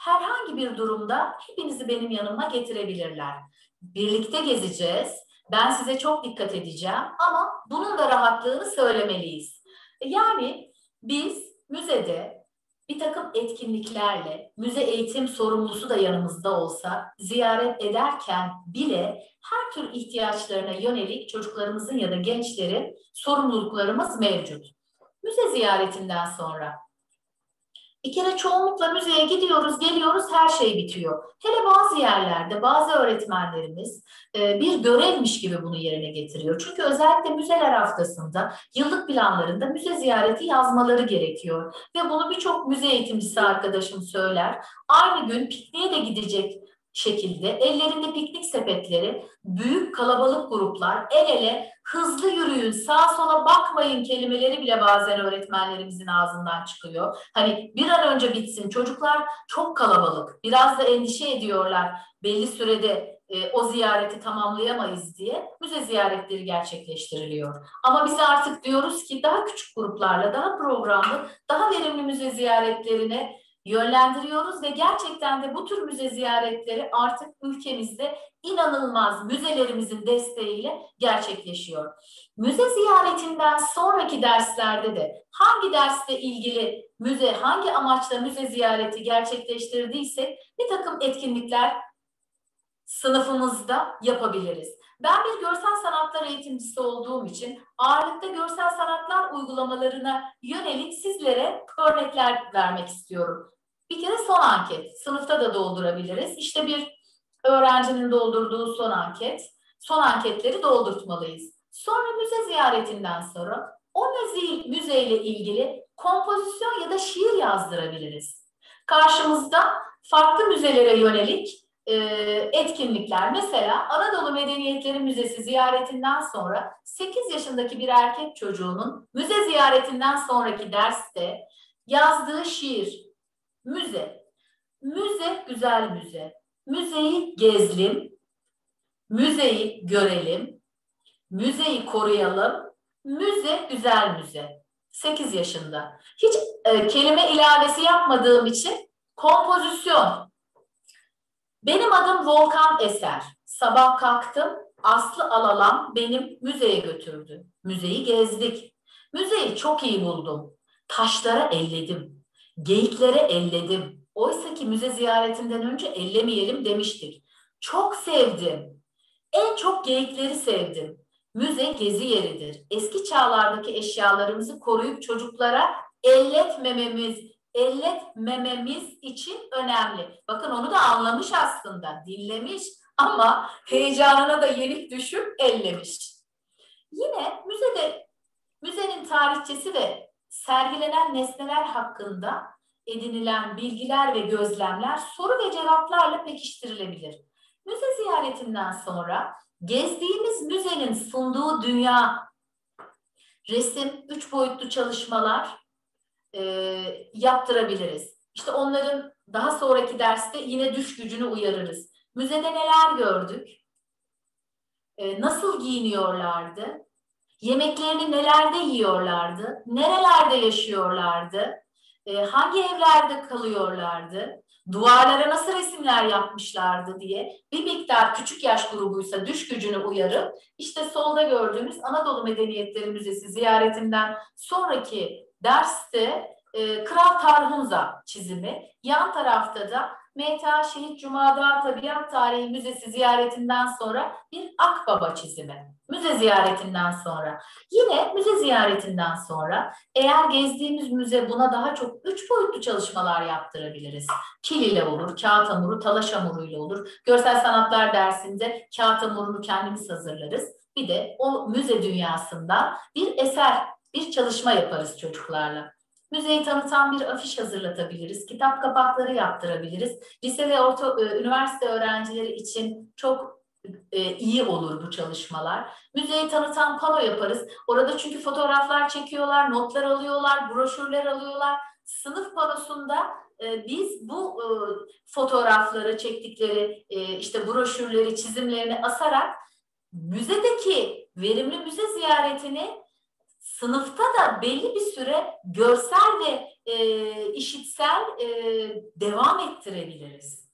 herhangi bir durumda hepinizi benim yanıma getirebilirler. Birlikte gezeceğiz. Ben size çok dikkat edeceğim ama bunun da rahatlığını söylemeliyiz. Yani biz müzede bir takım etkinliklerle, müze eğitim sorumlusu da yanımızda olsa ziyaret ederken bile her tür ihtiyaçlarına yönelik çocuklarımızın ya da gençlerin sorumluluklarımız mevcut. Müze ziyaretinden sonra bir kere çoğunlukla müzeye gidiyoruz, geliyoruz, her şey bitiyor. Hele bazı yerlerde bazı öğretmenlerimiz e, bir görevmiş gibi bunu yerine getiriyor. Çünkü özellikle müzeler haftasında yıllık planlarında müze ziyareti yazmaları gerekiyor. Ve bunu birçok müze eğitimcisi arkadaşım söyler. Aynı gün pikniğe de gidecek şekilde ellerinde piknik sepetleri, büyük kalabalık gruplar el ele hızlı yürüyün, sağa sola bakmayın kelimeleri bile bazen öğretmenlerimizin ağzından çıkıyor. Hani bir an önce bitsin. Çocuklar çok kalabalık. Biraz da endişe ediyorlar. Belli sürede e, o ziyareti tamamlayamayız diye müze ziyaretleri gerçekleştiriliyor. Ama biz artık diyoruz ki daha küçük gruplarla, daha programlı, daha verimli müze ziyaretlerine yönlendiriyoruz ve gerçekten de bu tür müze ziyaretleri artık ülkemizde inanılmaz müzelerimizin desteğiyle gerçekleşiyor. Müze ziyaretinden sonraki derslerde de hangi dersle ilgili müze, hangi amaçla müze ziyareti gerçekleştirdiysek bir takım etkinlikler sınıfımızda yapabiliriz. Ben bir görsel sanatlar eğitimcisi olduğum için ağırlıkta görsel sanatlar uygulamalarına yönelik sizlere örnekler vermek istiyorum. Bir kere son anket. Sınıfta da doldurabiliriz. İşte bir Öğrencinin doldurduğu son anket. Son anketleri doldurtmalıyız. Sonra müze ziyaretinden sonra o müze, müzeyle ilgili kompozisyon ya da şiir yazdırabiliriz. Karşımızda farklı müzelere yönelik e, etkinlikler. Mesela Anadolu Medeniyetleri Müzesi ziyaretinden sonra 8 yaşındaki bir erkek çocuğunun müze ziyaretinden sonraki derste yazdığı şiir, müze. Müze güzel müze. Müzeyi gezlim, müzeyi görelim, müzeyi koruyalım, müze güzel müze. 8 yaşında. Hiç e, kelime ilavesi yapmadığım için kompozisyon. Benim adım Volkan Eser. Sabah kalktım, Aslı Alalam benim müzeye götürdü. Müzeyi gezdik. Müzeyi çok iyi buldum. Taşlara elledim. Geyiklere elledim. Oysa ki müze ziyaretinden önce ellemeyelim demiştik. Çok sevdim. En çok geyikleri sevdim. Müze gezi yeridir. Eski çağlardaki eşyalarımızı koruyup çocuklara elletmememiz, elletmememiz için önemli. Bakın onu da anlamış aslında, dinlemiş ama heyecanına da yenik düşüp ellemiş. Yine müzede müzenin tarihçesi ve sergilenen nesneler hakkında edinilen bilgiler ve gözlemler soru ve cevaplarla pekiştirilebilir. Müze ziyaretinden sonra gezdiğimiz müzenin sunduğu dünya, resim, üç boyutlu çalışmalar e, yaptırabiliriz. İşte onların daha sonraki derste yine düş gücünü uyarırız. Müzede neler gördük? E, nasıl giyiniyorlardı? Yemeklerini nelerde yiyorlardı? Nerelerde yaşıyorlardı? E, hangi evlerde kalıyorlardı? duvarlara nasıl resimler yapmışlardı diye bir miktar küçük yaş grubuysa düş gücünü uyarıp işte solda gördüğümüz Anadolu Medeniyetleri Müzesi ziyaretinden sonraki derste e, Kral Tarhunza çizimi, yan tarafta da MTA Şehit Cuma'da Tabiat Tarihi Müzesi ziyaretinden sonra bir Akbaba çizimi. Müze ziyaretinden sonra. Yine müze ziyaretinden sonra eğer gezdiğimiz müze buna daha çok üç boyutlu çalışmalar yaptırabiliriz. Kil ile olur, kağıt hamuru, talaş hamuruyla olur. Görsel sanatlar dersinde kağıt hamurunu kendimiz hazırlarız. Bir de o müze dünyasında bir eser, bir çalışma yaparız çocuklarla. Müzeyi tanıtan bir afiş hazırlatabiliriz, kitap kapakları yaptırabiliriz. Lise ve orta, e, üniversite öğrencileri için çok e, iyi olur bu çalışmalar. Müzeyi tanıtan pano yaparız. Orada çünkü fotoğraflar çekiyorlar, notlar alıyorlar, broşürler alıyorlar. Sınıf panosunda e, biz bu fotoğrafları çektikleri işte broşürleri, çizimlerini asarak müzedeki verimli müze ziyaretini sınıfta da belli bir süre görsel ve e, işitsel e, devam ettirebiliriz.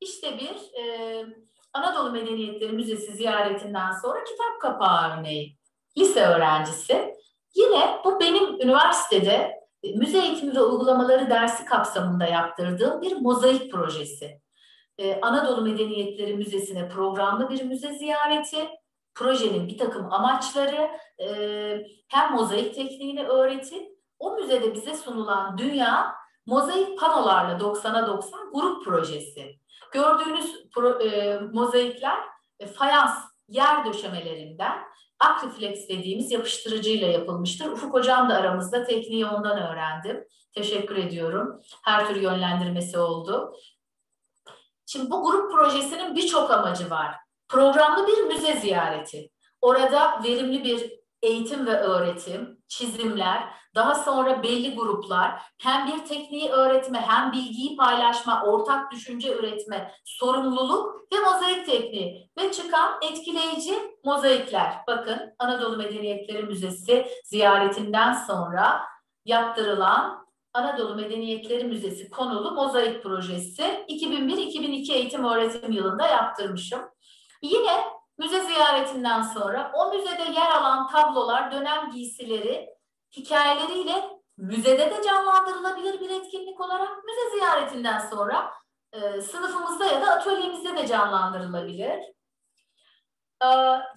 İşte bir e, Anadolu Medeniyetleri Müzesi ziyaretinden sonra kitap kapağı örneği. Lise öğrencisi. Yine bu benim üniversitede e, müze eğitimi ve uygulamaları dersi kapsamında yaptırdığım bir mozaik projesi. Ee, Anadolu Medeniyetleri Müzesi'ne programlı bir müze ziyareti, projenin bir takım amaçları, e, hem mozaik tekniğini öğretim, o müzede bize sunulan dünya mozaik panolarla 90'a 90 grup projesi. Gördüğünüz pro, e, mozaikler e, fayans yer döşemelerinden Akriflex dediğimiz yapıştırıcıyla yapılmıştır. Ufuk Hocam da aramızda tekniği ondan öğrendim. Teşekkür ediyorum. Her tür yönlendirmesi oldu. Şimdi bu grup projesinin birçok amacı var. Programlı bir müze ziyareti. Orada verimli bir eğitim ve öğretim, çizimler, daha sonra belli gruplar hem bir tekniği öğretme hem bilgiyi paylaşma, ortak düşünce üretme, sorumluluk ve mozaik tekniği ve çıkan etkileyici mozaikler. Bakın Anadolu Medeniyetleri Müzesi ziyaretinden sonra yaptırılan Anadolu Medeniyetleri Müzesi konulu mozaik projesi 2001-2002 eğitim öğretim yılında yaptırmışım. Yine müze ziyaretinden sonra o müzede yer alan tablolar, dönem giysileri, hikayeleriyle müzede de canlandırılabilir bir etkinlik olarak müze ziyaretinden sonra e, sınıfımızda ya da atölyemizde de canlandırılabilir. E,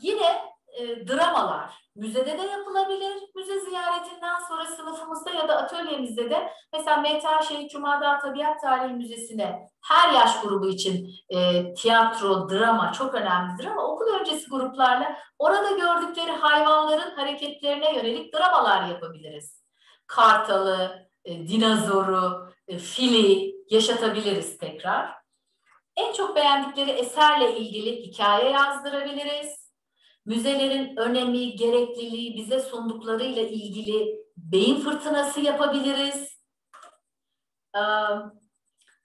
yine e, dramalar müzede de yapılabilir. Müze ziyaretinden sonra sınıfımızda ya da atölyemizde de mesela Meta Şehit Cuma'da Tabiat Tarihi Müzesi'ne her yaş grubu için e, tiyatro, drama çok önemlidir ama okul öncesi gruplarla orada gördükleri hayvanların hareketlerine yönelik dramalar yapabiliriz. Kartalı, e, dinozoru, e, fili yaşatabiliriz tekrar. En çok beğendikleri eserle ilgili hikaye yazdırabiliriz. Müzelerin önemi, gerekliliği bize sunduklarıyla ilgili beyin fırtınası yapabiliriz.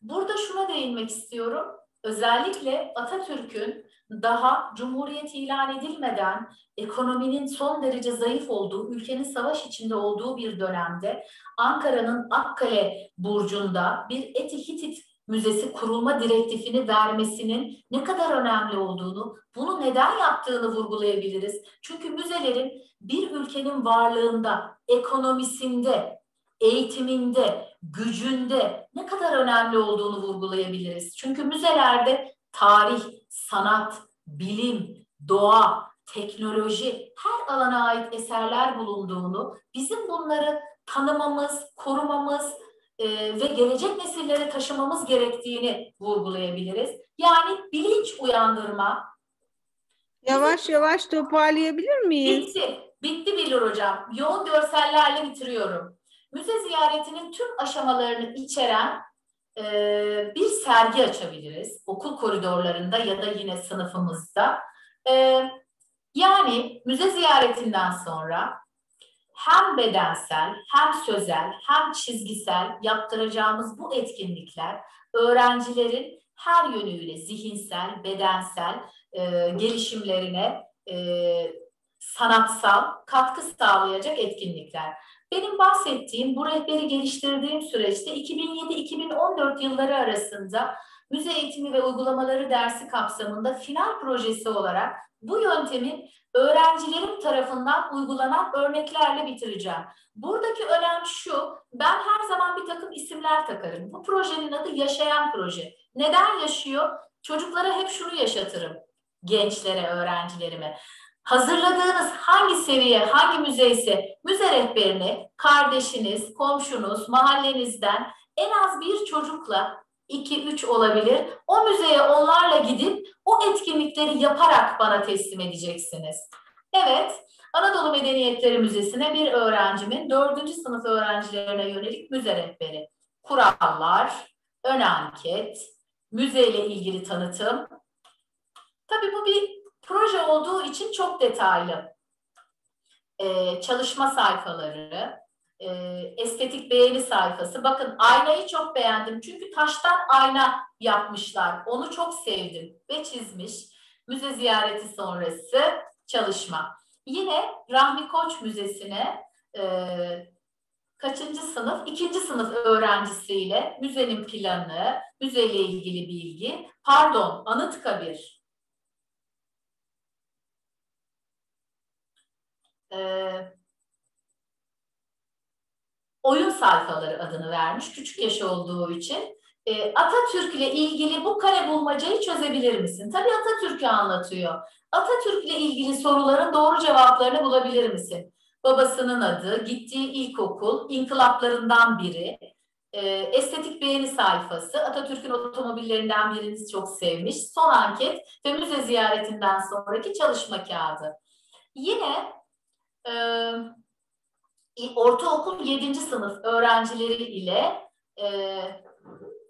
Burada şuna değinmek istiyorum. Özellikle Atatürk'ün daha Cumhuriyet ilan edilmeden ekonominin son derece zayıf olduğu, ülkenin savaş içinde olduğu bir dönemde Ankara'nın Akkale Burcu'nda bir Eti Hitit Müzesi kurulma direktifini vermesinin ne kadar önemli olduğunu, bunu neden yaptığını vurgulayabiliriz. Çünkü müzelerin bir ülkenin varlığında, ekonomisinde, eğitiminde, gücünde ne kadar önemli olduğunu vurgulayabiliriz. Çünkü müzelerde tarih, sanat, bilim, doğa, teknoloji, her alana ait eserler bulunduğunu, bizim bunları tanımamız, korumamız e, ve gelecek nesillere taşımamız gerektiğini vurgulayabiliriz. Yani bilinç uyandırma. Yavaş yavaş toparlayabilir miyiz? Bitti. Bitti Bilur Hocam. Yoğun görsellerle bitiriyorum. Müze ziyaretinin tüm aşamalarını içeren e, bir sergi açabiliriz. Okul koridorlarında ya da yine sınıfımızda. E, yani müze ziyaretinden sonra hem bedensel, hem sözel, hem çizgisel yaptıracağımız bu etkinlikler öğrencilerin her yönüyle zihinsel, bedensel e, gelişimlerine e, sanatsal katkı sağlayacak etkinlikler. Benim bahsettiğim, bu rehberi geliştirdiğim süreçte 2007-2014 yılları arasında müze eğitimi ve uygulamaları dersi kapsamında final projesi olarak bu yöntemi öğrencilerim tarafından uygulanan örneklerle bitireceğim. Buradaki önem şu, ben her zaman bir takım isimler takarım. Bu projenin adı Yaşayan Proje. Neden yaşıyor? Çocuklara hep şunu yaşatırım, gençlere, öğrencilerime. Hazırladığınız hangi seviye, hangi müze ise müze rehberini kardeşiniz, komşunuz, mahallenizden en az bir çocukla 2-3 olabilir. O müzeye onlarla gidip o etkinlikleri yaparak bana teslim edeceksiniz. Evet, Anadolu Medeniyetleri Müzesi'ne bir öğrencimin 4. sınıf öğrencilerine yönelik müze rehberi. Kurallar, ön anket, müzeyle ilgili tanıtım. Tabii bu bir proje olduğu için çok detaylı. Ee, çalışma sayfaları, e, estetik beğeni sayfası. Bakın aynayı çok beğendim. Çünkü taştan ayna yapmışlar. Onu çok sevdim ve çizmiş. Müze ziyareti sonrası çalışma. Yine Rahmi Koç Müzesi'ne e, kaçıncı sınıf? İkinci sınıf öğrencisiyle müzenin planı, müzeyle ilgili bilgi. Pardon, Anıtkabir. Ee, oyun sayfaları adını vermiş küçük yaş olduğu için. E, Atatürk ile ilgili bu kare bulmacayı çözebilir misin? Tabii Atatürk'ü anlatıyor. Atatürk ile ilgili soruların doğru cevaplarını bulabilir misin? Babasının adı, gittiği ilkokul, inkılaplarından biri, e, estetik beğeni sayfası, Atatürk'ün otomobillerinden birini çok sevmiş, son anket ve müze ziyaretinden sonraki çalışma kağıdı. Yine e, ortaokul 7. sınıf öğrencileri ile e,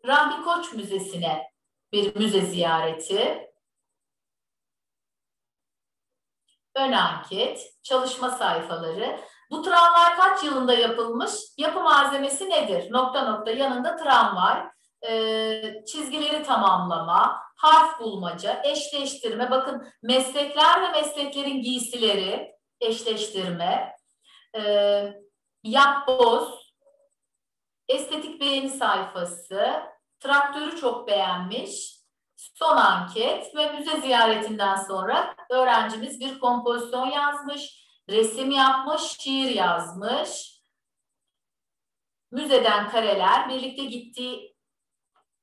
Rahmi Koç Müzesi'ne bir müze ziyareti, ön anket, çalışma sayfaları. Bu tramvay kaç yılında yapılmış? Yapı malzemesi nedir? Nokta nokta yanında tramvay, e, çizgileri tamamlama, harf bulmaca, eşleştirme. Bakın meslekler ve mesleklerin giysileri, eşleştirme, e, yapboz, estetik beğeni sayfası, traktörü çok beğenmiş, son anket ve müze ziyaretinden sonra öğrencimiz bir kompozisyon yazmış, resim yapmış, şiir yazmış. Müzeden kareler, birlikte gittiği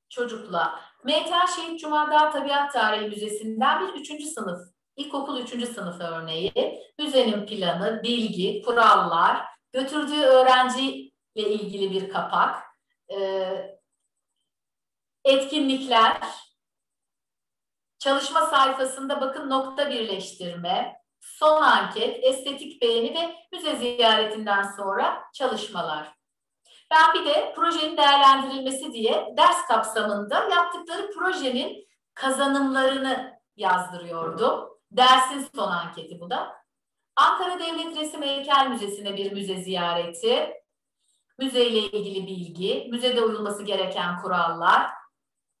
çocukla. MTA Şehit Cumada Tabiat Tarihi Müzesi'nden bir üçüncü sınıf İlkokul 3. sınıf örneği. Müzenin planı, bilgi, kurallar, götürdüğü öğrenciyle ilgili bir kapak, e, etkinlikler, çalışma sayfasında bakın nokta birleştirme, son anket, estetik beğeni ve müze ziyaretinden sonra çalışmalar. Ben bir de projenin değerlendirilmesi diye ders kapsamında yaptıkları projenin kazanımlarını yazdırıyordum. Dersin son anketi bu da. Ankara Devlet Resim Heykel Müzesi'ne bir müze ziyareti, müzeyle ilgili bilgi, müzede uyulması gereken kurallar,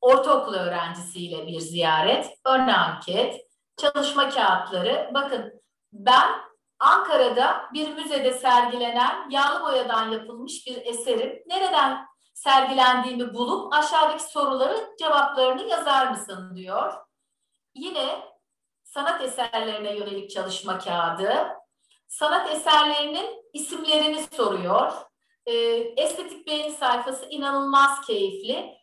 ortaokul öğrencisiyle bir ziyaret, ön anket, çalışma kağıtları. Bakın ben Ankara'da bir müzede sergilenen yağlı boyadan yapılmış bir eserin nereden sergilendiğini bulup aşağıdaki soruları cevaplarını yazar mısın diyor. Yine sanat eserlerine yönelik çalışma kağıdı. Sanat eserlerinin isimlerini soruyor. E, estetik beğeni sayfası inanılmaz keyifli.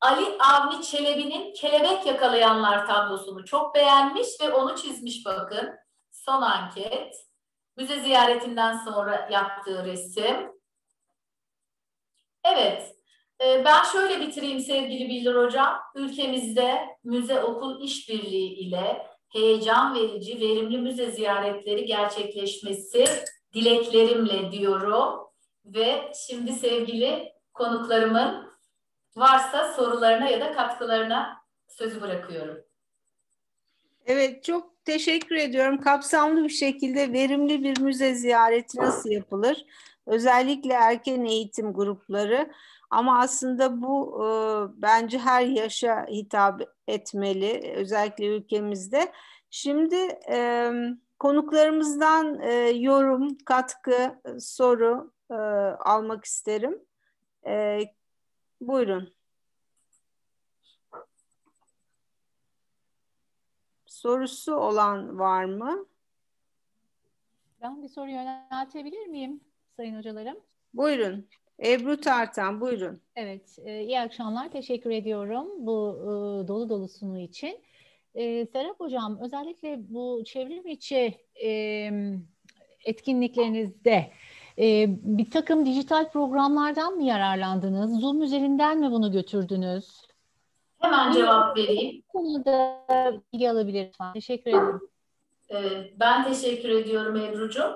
Ali Avni Çelebi'nin Kelebek Yakalayanlar tablosunu çok beğenmiş ve onu çizmiş bakın. Son anket. Müze ziyaretinden sonra yaptığı resim. Evet, ben şöyle bitireyim sevgili Bildir Hocam. Ülkemizde müze okul işbirliği ile heyecan verici, verimli müze ziyaretleri gerçekleşmesi dileklerimle diyorum. Ve şimdi sevgili konuklarımın varsa sorularına ya da katkılarına sözü bırakıyorum. Evet, çok teşekkür ediyorum. Kapsamlı bir şekilde verimli bir müze ziyareti nasıl yapılır? Özellikle erken eğitim grupları ama aslında bu e, bence her yaşa hitap etmeli, özellikle ülkemizde. Şimdi e, konuklarımızdan e, yorum, katkı, soru e, almak isterim. E, buyurun. Sorusu olan var mı? Ben bir soru yöneltebilir miyim sayın hocalarım? Buyurun. Ebru Tartan buyurun. Evet, e, iyi akşamlar. Teşekkür ediyorum bu e, dolu dolu sunu için. E, Serap Hocam, özellikle bu çevrim içi e, etkinliklerinizde e, bir takım dijital programlardan mı yararlandınız? Zoom üzerinden mi bunu götürdünüz? Hemen cevap vereyim. Bu konuda bilgi alabiliriz. Teşekkür ederim. Ee, ben teşekkür ediyorum Ebru'cum.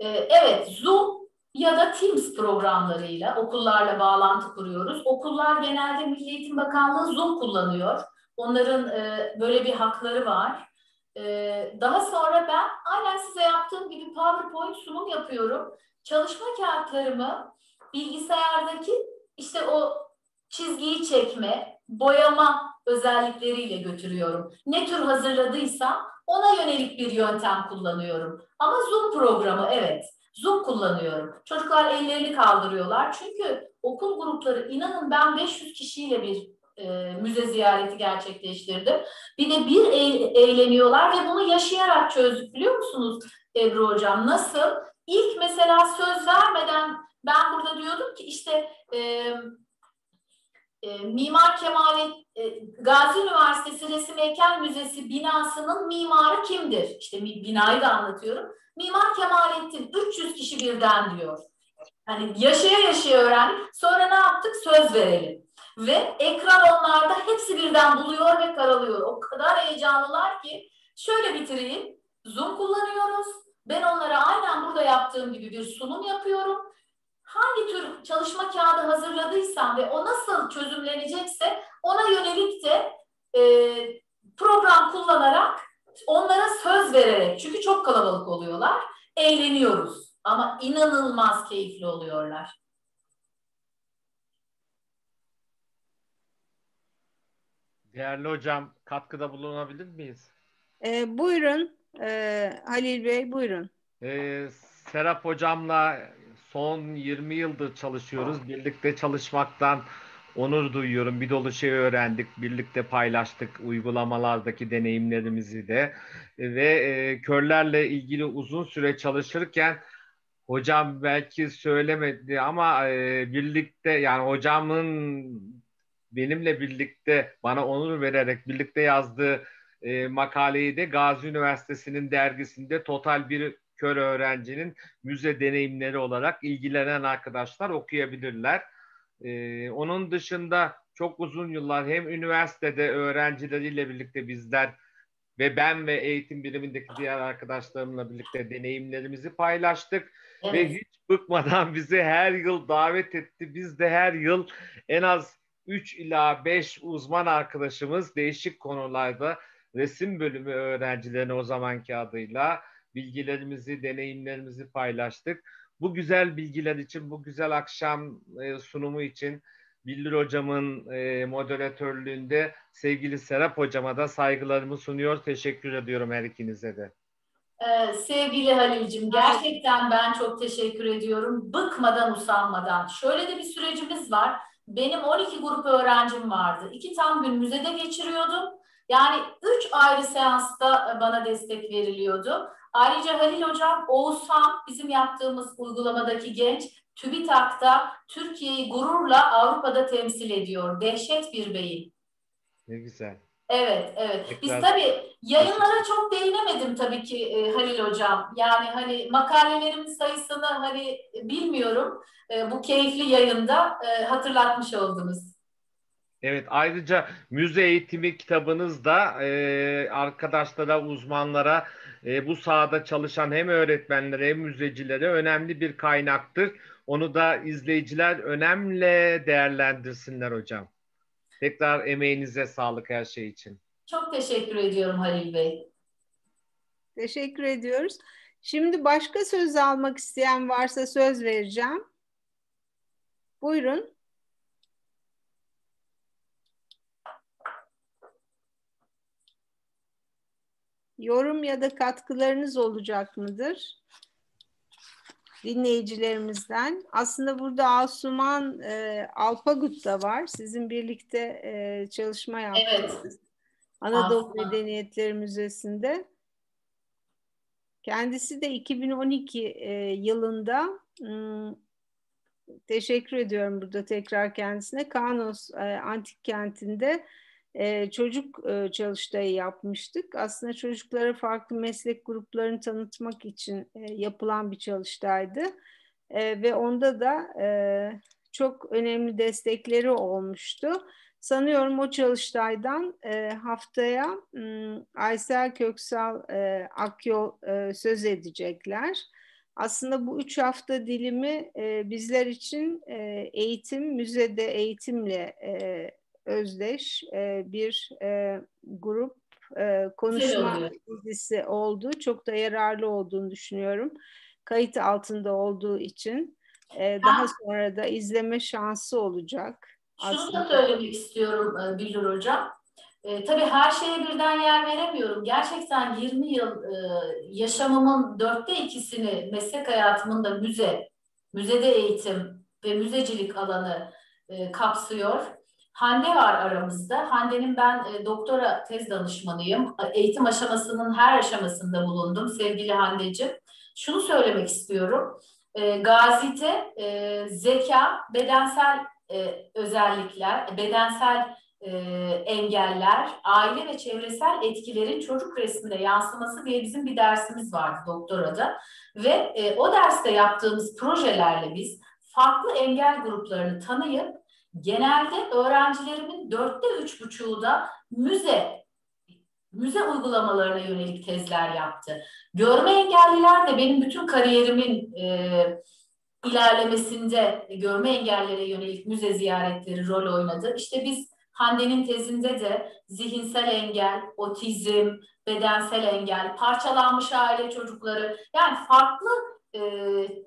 Ee, evet, Zoom ya da Teams programlarıyla okullarla bağlantı kuruyoruz. Okullar genelde Milli Eğitim Bakanlığı Zoom kullanıyor. Onların e, böyle bir hakları var. E, daha sonra ben aynen size yaptığım gibi PowerPoint sunum yapıyorum. Çalışma kağıtlarımı bilgisayardaki işte o çizgiyi çekme, boyama özellikleriyle götürüyorum. Ne tür hazırladıysam ona yönelik bir yöntem kullanıyorum. Ama Zoom programı evet. Zoom kullanıyorum. Çocuklar ellerini kaldırıyorlar. Çünkü okul grupları inanın ben 500 kişiyle bir e, müze ziyareti gerçekleştirdim. Bir de bir e- eğleniyorlar ve bunu yaşayarak çözdük biliyor musunuz Ebru Hocam? Nasıl? İlk mesela söz vermeden ben burada diyordum ki işte e, e, Mimar Kemalettin e, Gazi Üniversitesi Resim Heykel Müzesi binasının mimarı kimdir? İşte binayı da anlatıyorum. Mimar Kemalettin 300 kişi birden diyor. Hani yaşaya yaşaya öğrendik. Sonra ne yaptık? Söz verelim. Ve ekran onlarda hepsi birden buluyor ve karalıyor. O kadar heyecanlılar ki şöyle bitireyim. Zoom kullanıyoruz. Ben onlara aynen burada yaptığım gibi bir sunum yapıyorum. Hangi tür çalışma kağıdı hazırladıysam ve o nasıl çözümlenecekse ona yönelik de e, program kullanarak onlara söz vererek çünkü çok kalabalık oluyorlar. Eğleniyoruz ama inanılmaz keyifli oluyorlar. Değerli hocam katkıda bulunabilir miyiz? E, buyurun e, Halil Bey buyurun. Ee, Serap hocamla son 20 yıldır çalışıyoruz. Birlikte çalışmaktan onur duyuyorum. Bir dolu şey öğrendik, birlikte paylaştık uygulamalardaki deneyimlerimizi de ve e, körlerle ilgili uzun süre çalışırken hocam belki söylemedi ama e, birlikte yani hocamın benimle birlikte bana onur vererek birlikte yazdığı e, makaleyi de Gazi Üniversitesi'nin dergisinde total bir kör öğrencinin müze deneyimleri olarak ilgilenen arkadaşlar okuyabilirler. E, onun dışında çok uzun yıllar hem üniversitede öğrencileriyle birlikte bizler ve ben ve eğitim birimindeki diğer arkadaşlarımla birlikte deneyimlerimizi paylaştık evet. ve hiç bıkmadan bizi her yıl davet etti. Biz de her yıl en az 3 ila 5 uzman arkadaşımız değişik konularda resim bölümü öğrencilerine o zamanki adıyla bilgilerimizi, deneyimlerimizi paylaştık. Bu güzel bilgiler için, bu güzel akşam e, sunumu için Bildir Hocam'ın e, moderatörlüğünde sevgili Serap Hocam'a da saygılarımı sunuyor. Teşekkür ediyorum her ikinize de. Ee, sevgili Halil'cim gerçekten ben çok teşekkür ediyorum. Bıkmadan usanmadan. Şöyle de bir sürecimiz var. Benim 12 grup öğrencim vardı. İki tam gün müzede geçiriyordum. Yani üç ayrı seansta bana destek veriliyordu. Ayrıca Halil Hocam, Oğuzhan bizim yaptığımız uygulamadaki genç TÜBİTAK'ta Türkiye'yi gururla Avrupa'da temsil ediyor. Dehşet bir beyin. Ne güzel. Evet, evet. Tekrar... Biz tabii yayınlara çok değinemedim tabii ki e, Halil Hocam. Yani hani makalelerimin sayısını hani bilmiyorum. E, bu keyifli yayında e, hatırlatmış oldunuz. Evet ayrıca müze eğitimi kitabınız da e, arkadaşlara, uzmanlara e, bu sahada çalışan hem öğretmenlere hem müzecilere önemli bir kaynaktır. Onu da izleyiciler önemli değerlendirsinler hocam. Tekrar emeğinize sağlık her şey için. Çok teşekkür ediyorum Halil Bey. Teşekkür ediyoruz. Şimdi başka söz almak isteyen varsa söz vereceğim. Buyurun. Yorum ya da katkılarınız olacak mıdır? dinleyicilerimizden. Aslında burada Asuman e, Alpagut da var. Sizin birlikte e, çalışma yaptığınız evet. Anadolu Asuman. Medeniyetleri Müzesi'nde. Kendisi de 2012 e, yılında hmm, teşekkür ediyorum burada tekrar kendisine. Kanos e, Antik Kenti'nde e, çocuk e, çalıştayı yapmıştık. Aslında çocuklara farklı meslek gruplarını tanıtmak için e, yapılan bir çalıştaydı. E, ve onda da e, çok önemli destekleri olmuştu. Sanıyorum o çalıştaydan e, haftaya m, Aysel Köksal e, Akyol e, söz edecekler. Aslında bu üç hafta dilimi e, bizler için e, eğitim, müzede eğitimle e, özdeş e, bir e, grup e, konuşma dizisi oldu. Çok da yararlı olduğunu düşünüyorum. Kayıt altında olduğu için. E, daha sonra da izleme şansı olacak. Şunu aslında. da söylemek istiyorum e, Bildur Hocam. E, tabii her şeye birden yer veremiyorum. Gerçekten 20 yıl e, yaşamımın dörtte ikisini meslek hayatımın da müze, müzede eğitim ve müzecilik alanı e, kapsıyor. Hande var aramızda. Hande'nin ben e, doktora tez danışmanıyım. Eğitim aşamasının her aşamasında bulundum sevgili Hande'cim. Şunu söylemek istiyorum. E, Gazi'de e, zeka, bedensel e, özellikler, bedensel e, engeller, aile ve çevresel etkilerin çocuk resmine yansıması diye bizim bir dersimiz vardı doktorada. Ve e, o derste yaptığımız projelerle biz farklı engel gruplarını tanıyıp genelde öğrencilerimin dörtte üç buçuğu da müze müze uygulamalarına yönelik tezler yaptı. Görme engelliler de benim bütün kariyerimin e, ilerlemesinde görme engellere yönelik müze ziyaretleri rol oynadı. İşte biz Hande'nin tezinde de zihinsel engel, otizm, bedensel engel, parçalanmış aile çocukları yani farklı e,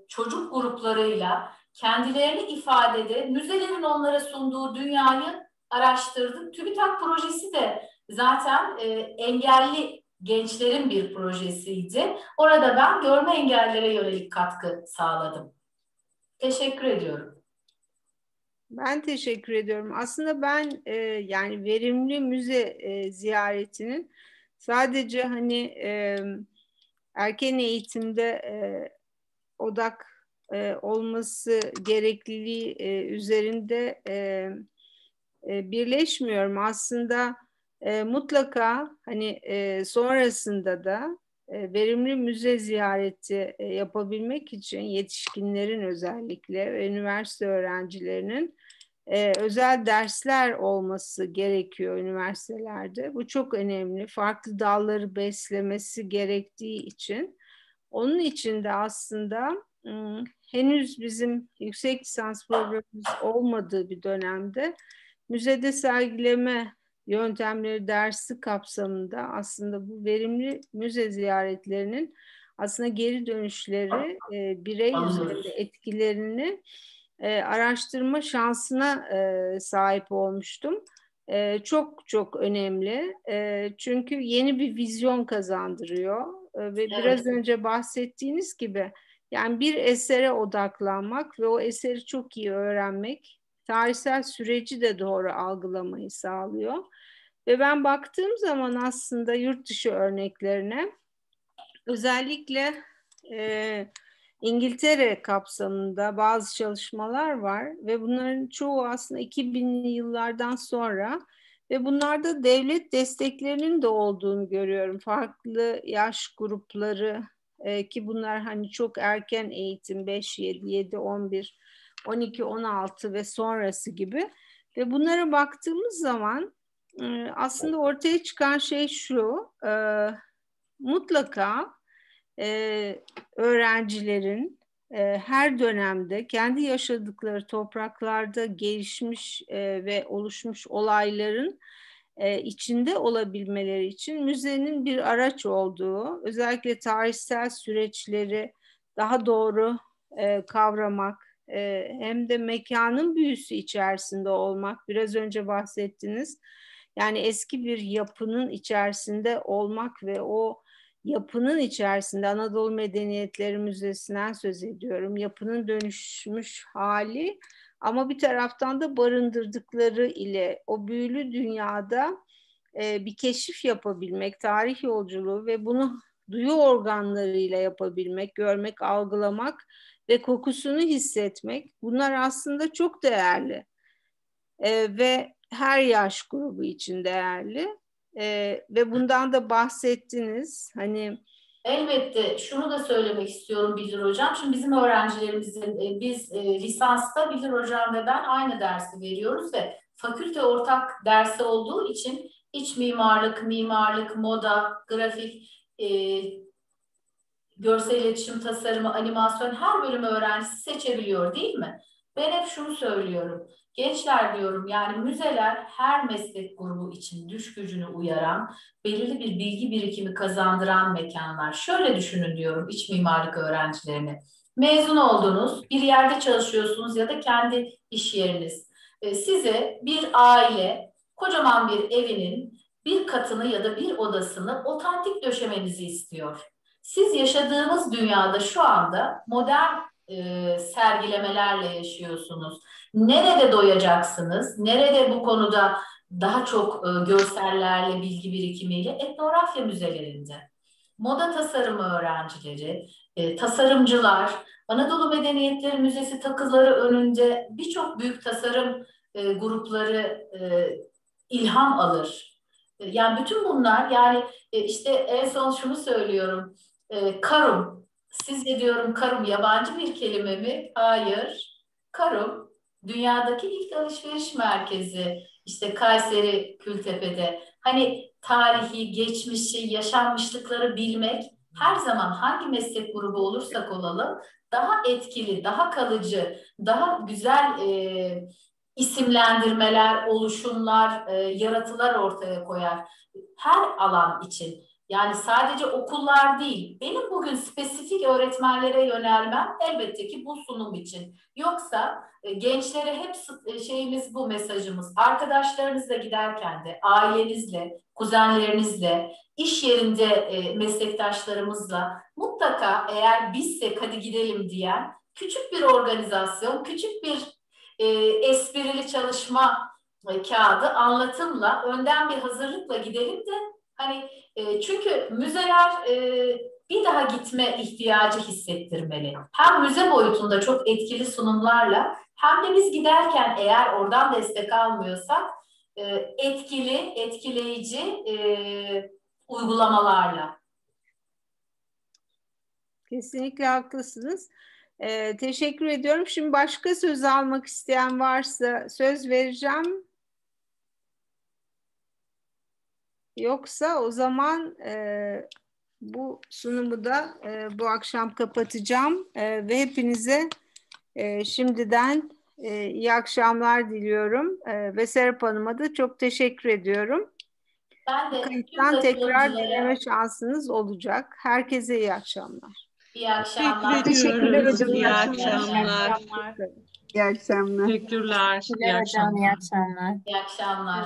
çocuk gruplarıyla kendilerini ifadede müzelerin onlara sunduğu dünyayı araştırdım. TÜBİTAK projesi de zaten e, engelli gençlerin bir projesiydi. Orada ben görme engellere yönelik katkı sağladım. Teşekkür ediyorum. Ben teşekkür ediyorum. Aslında ben e, yani verimli müze e, ziyaretinin sadece hani e, erken eğitimde e, odak e, olması gerekliliği e, üzerinde e, e, birleşmiyorum. Aslında e, mutlaka hani e, sonrasında da e, verimli müze ziyareti e, yapabilmek için yetişkinlerin özellikle ve üniversite öğrencilerinin e, özel dersler olması gerekiyor üniversitelerde. Bu çok önemli. Farklı dalları beslemesi gerektiği için. Onun için de aslında henüz bizim yüksek lisans programımız olmadığı bir dönemde müzede sergileme yöntemleri dersi kapsamında aslında bu verimli müze ziyaretlerinin aslında geri dönüşleri e, birey üzerinde etkilerini e, araştırma şansına e, sahip olmuştum. E, çok çok önemli e, çünkü yeni bir vizyon kazandırıyor e, ve evet. biraz önce bahsettiğiniz gibi yani bir esere odaklanmak ve o eseri çok iyi öğrenmek tarihsel süreci de doğru algılamayı sağlıyor. Ve ben baktığım zaman aslında yurt dışı örneklerine özellikle e, İngiltere kapsamında bazı çalışmalar var ve bunların çoğu aslında 2000'li yıllardan sonra ve bunlarda devlet desteklerinin de olduğunu görüyorum. Farklı yaş grupları e, ki bunlar hani çok erken eğitim 5, 7, 7, 11, 12, 16 ve sonrası gibi. Ve bunlara baktığımız zaman e, aslında ortaya çıkan şey şu e, mutlaka e, öğrencilerin e, her dönemde kendi yaşadıkları topraklarda gelişmiş e, ve oluşmuş olayların e, içinde olabilmeleri için müzenin bir araç olduğu, özellikle tarihsel süreçleri daha doğru e, kavramak, e, hem de mekanın büyüsü içerisinde olmak, biraz önce bahsettiniz. Yani eski bir yapının içerisinde olmak ve o yapının içerisinde Anadolu Medeniyetleri Müzesi'nden söz ediyorum. Yapının dönüşmüş hali ama bir taraftan da barındırdıkları ile o büyülü dünyada e, bir keşif yapabilmek, tarih yolculuğu ve bunu duyu organlarıyla yapabilmek, görmek, algılamak ve kokusunu hissetmek bunlar aslında çok değerli. E, ve her yaş grubu için değerli. Ee, ve bundan da bahsettiniz. Hani Elbette şunu da söylemek istiyorum Bilir Hocam. Şimdi bizim öğrencilerimizin, e, biz e, lisansta Bilir Hocam ve ben aynı dersi veriyoruz ve fakülte ortak dersi olduğu için iç mimarlık, mimarlık, moda, grafik, e, görsel iletişim tasarımı, animasyon her bölüm öğrencisi seçebiliyor değil mi? Ben hep şunu söylüyorum. Gençler diyorum yani müzeler her meslek grubu için düş gücünü uyaran, belirli bir bilgi birikimi kazandıran mekanlar. Şöyle düşünün diyorum iç mimarlık öğrencilerine. Mezun oldunuz, bir yerde çalışıyorsunuz ya da kendi iş yeriniz. E, size bir aile kocaman bir evinin bir katını ya da bir odasını otantik döşemenizi istiyor. Siz yaşadığınız dünyada şu anda modern e, sergilemelerle yaşıyorsunuz. Nerede doyacaksınız? Nerede bu konuda daha çok e, görsellerle, bilgi birikimiyle? Etnografya müzelerinde. Moda tasarımı öğrencileri, e, tasarımcılar, Anadolu Medeniyetleri Müzesi takıları önünde birçok büyük tasarım e, grupları e, ilham alır. E, yani bütün bunlar yani e, işte en son şunu söylüyorum. E, Karum, sizce diyorum Karum yabancı bir kelime mi? Hayır. Karum dünyadaki ilk alışveriş merkezi işte Kayseri Kültepe'de hani tarihi, geçmişi, yaşanmışlıkları bilmek her zaman hangi meslek grubu olursak olalım daha etkili, daha kalıcı, daha güzel e, isimlendirmeler, oluşumlar, e, yaratılar ortaya koyar. Her alan için. Yani sadece okullar değil. Benim bugün spesifik öğretmenlere yönelmem elbette ki bu sunum için. Yoksa e, gençlere hep e, şeyimiz bu mesajımız. Arkadaşlarınızla giderken de ailenizle, kuzenlerinizle, iş yerinde e, meslektaşlarımızla mutlaka eğer bizsek hadi gidelim diyen küçük bir organizasyon, küçük bir e, esprili çalışma kağıdı anlatımla önden bir hazırlıkla gidelim de hani e, çünkü müzeler e, bir daha gitme ihtiyacı hissettirmeli. Hem müze boyutunda çok etkili sunumlarla hem de biz giderken eğer oradan destek almıyorsak e, etkili, etkileyici e, uygulamalarla. Kesinlikle haklısınız. Ee, teşekkür ediyorum. Şimdi başka söz almak isteyen varsa söz vereceğim. Yoksa o zaman e, bu sunumu da e, bu akşam kapatacağım e, ve hepinize e, şimdiden e, iyi akşamlar diliyorum e, ve Serap Hanım'a da çok teşekkür ediyorum. Ben de Kayıttan tekrar dinleme şansınız olacak. Herkese iyi akşamlar. İyi akşamlar. Teşekkür ediyoruz. İyi akşamlar. akşamlar. İyi akşamlar. Teşekkürler. İyi akşamlar. İyi akşamlar. İyi akşamlar.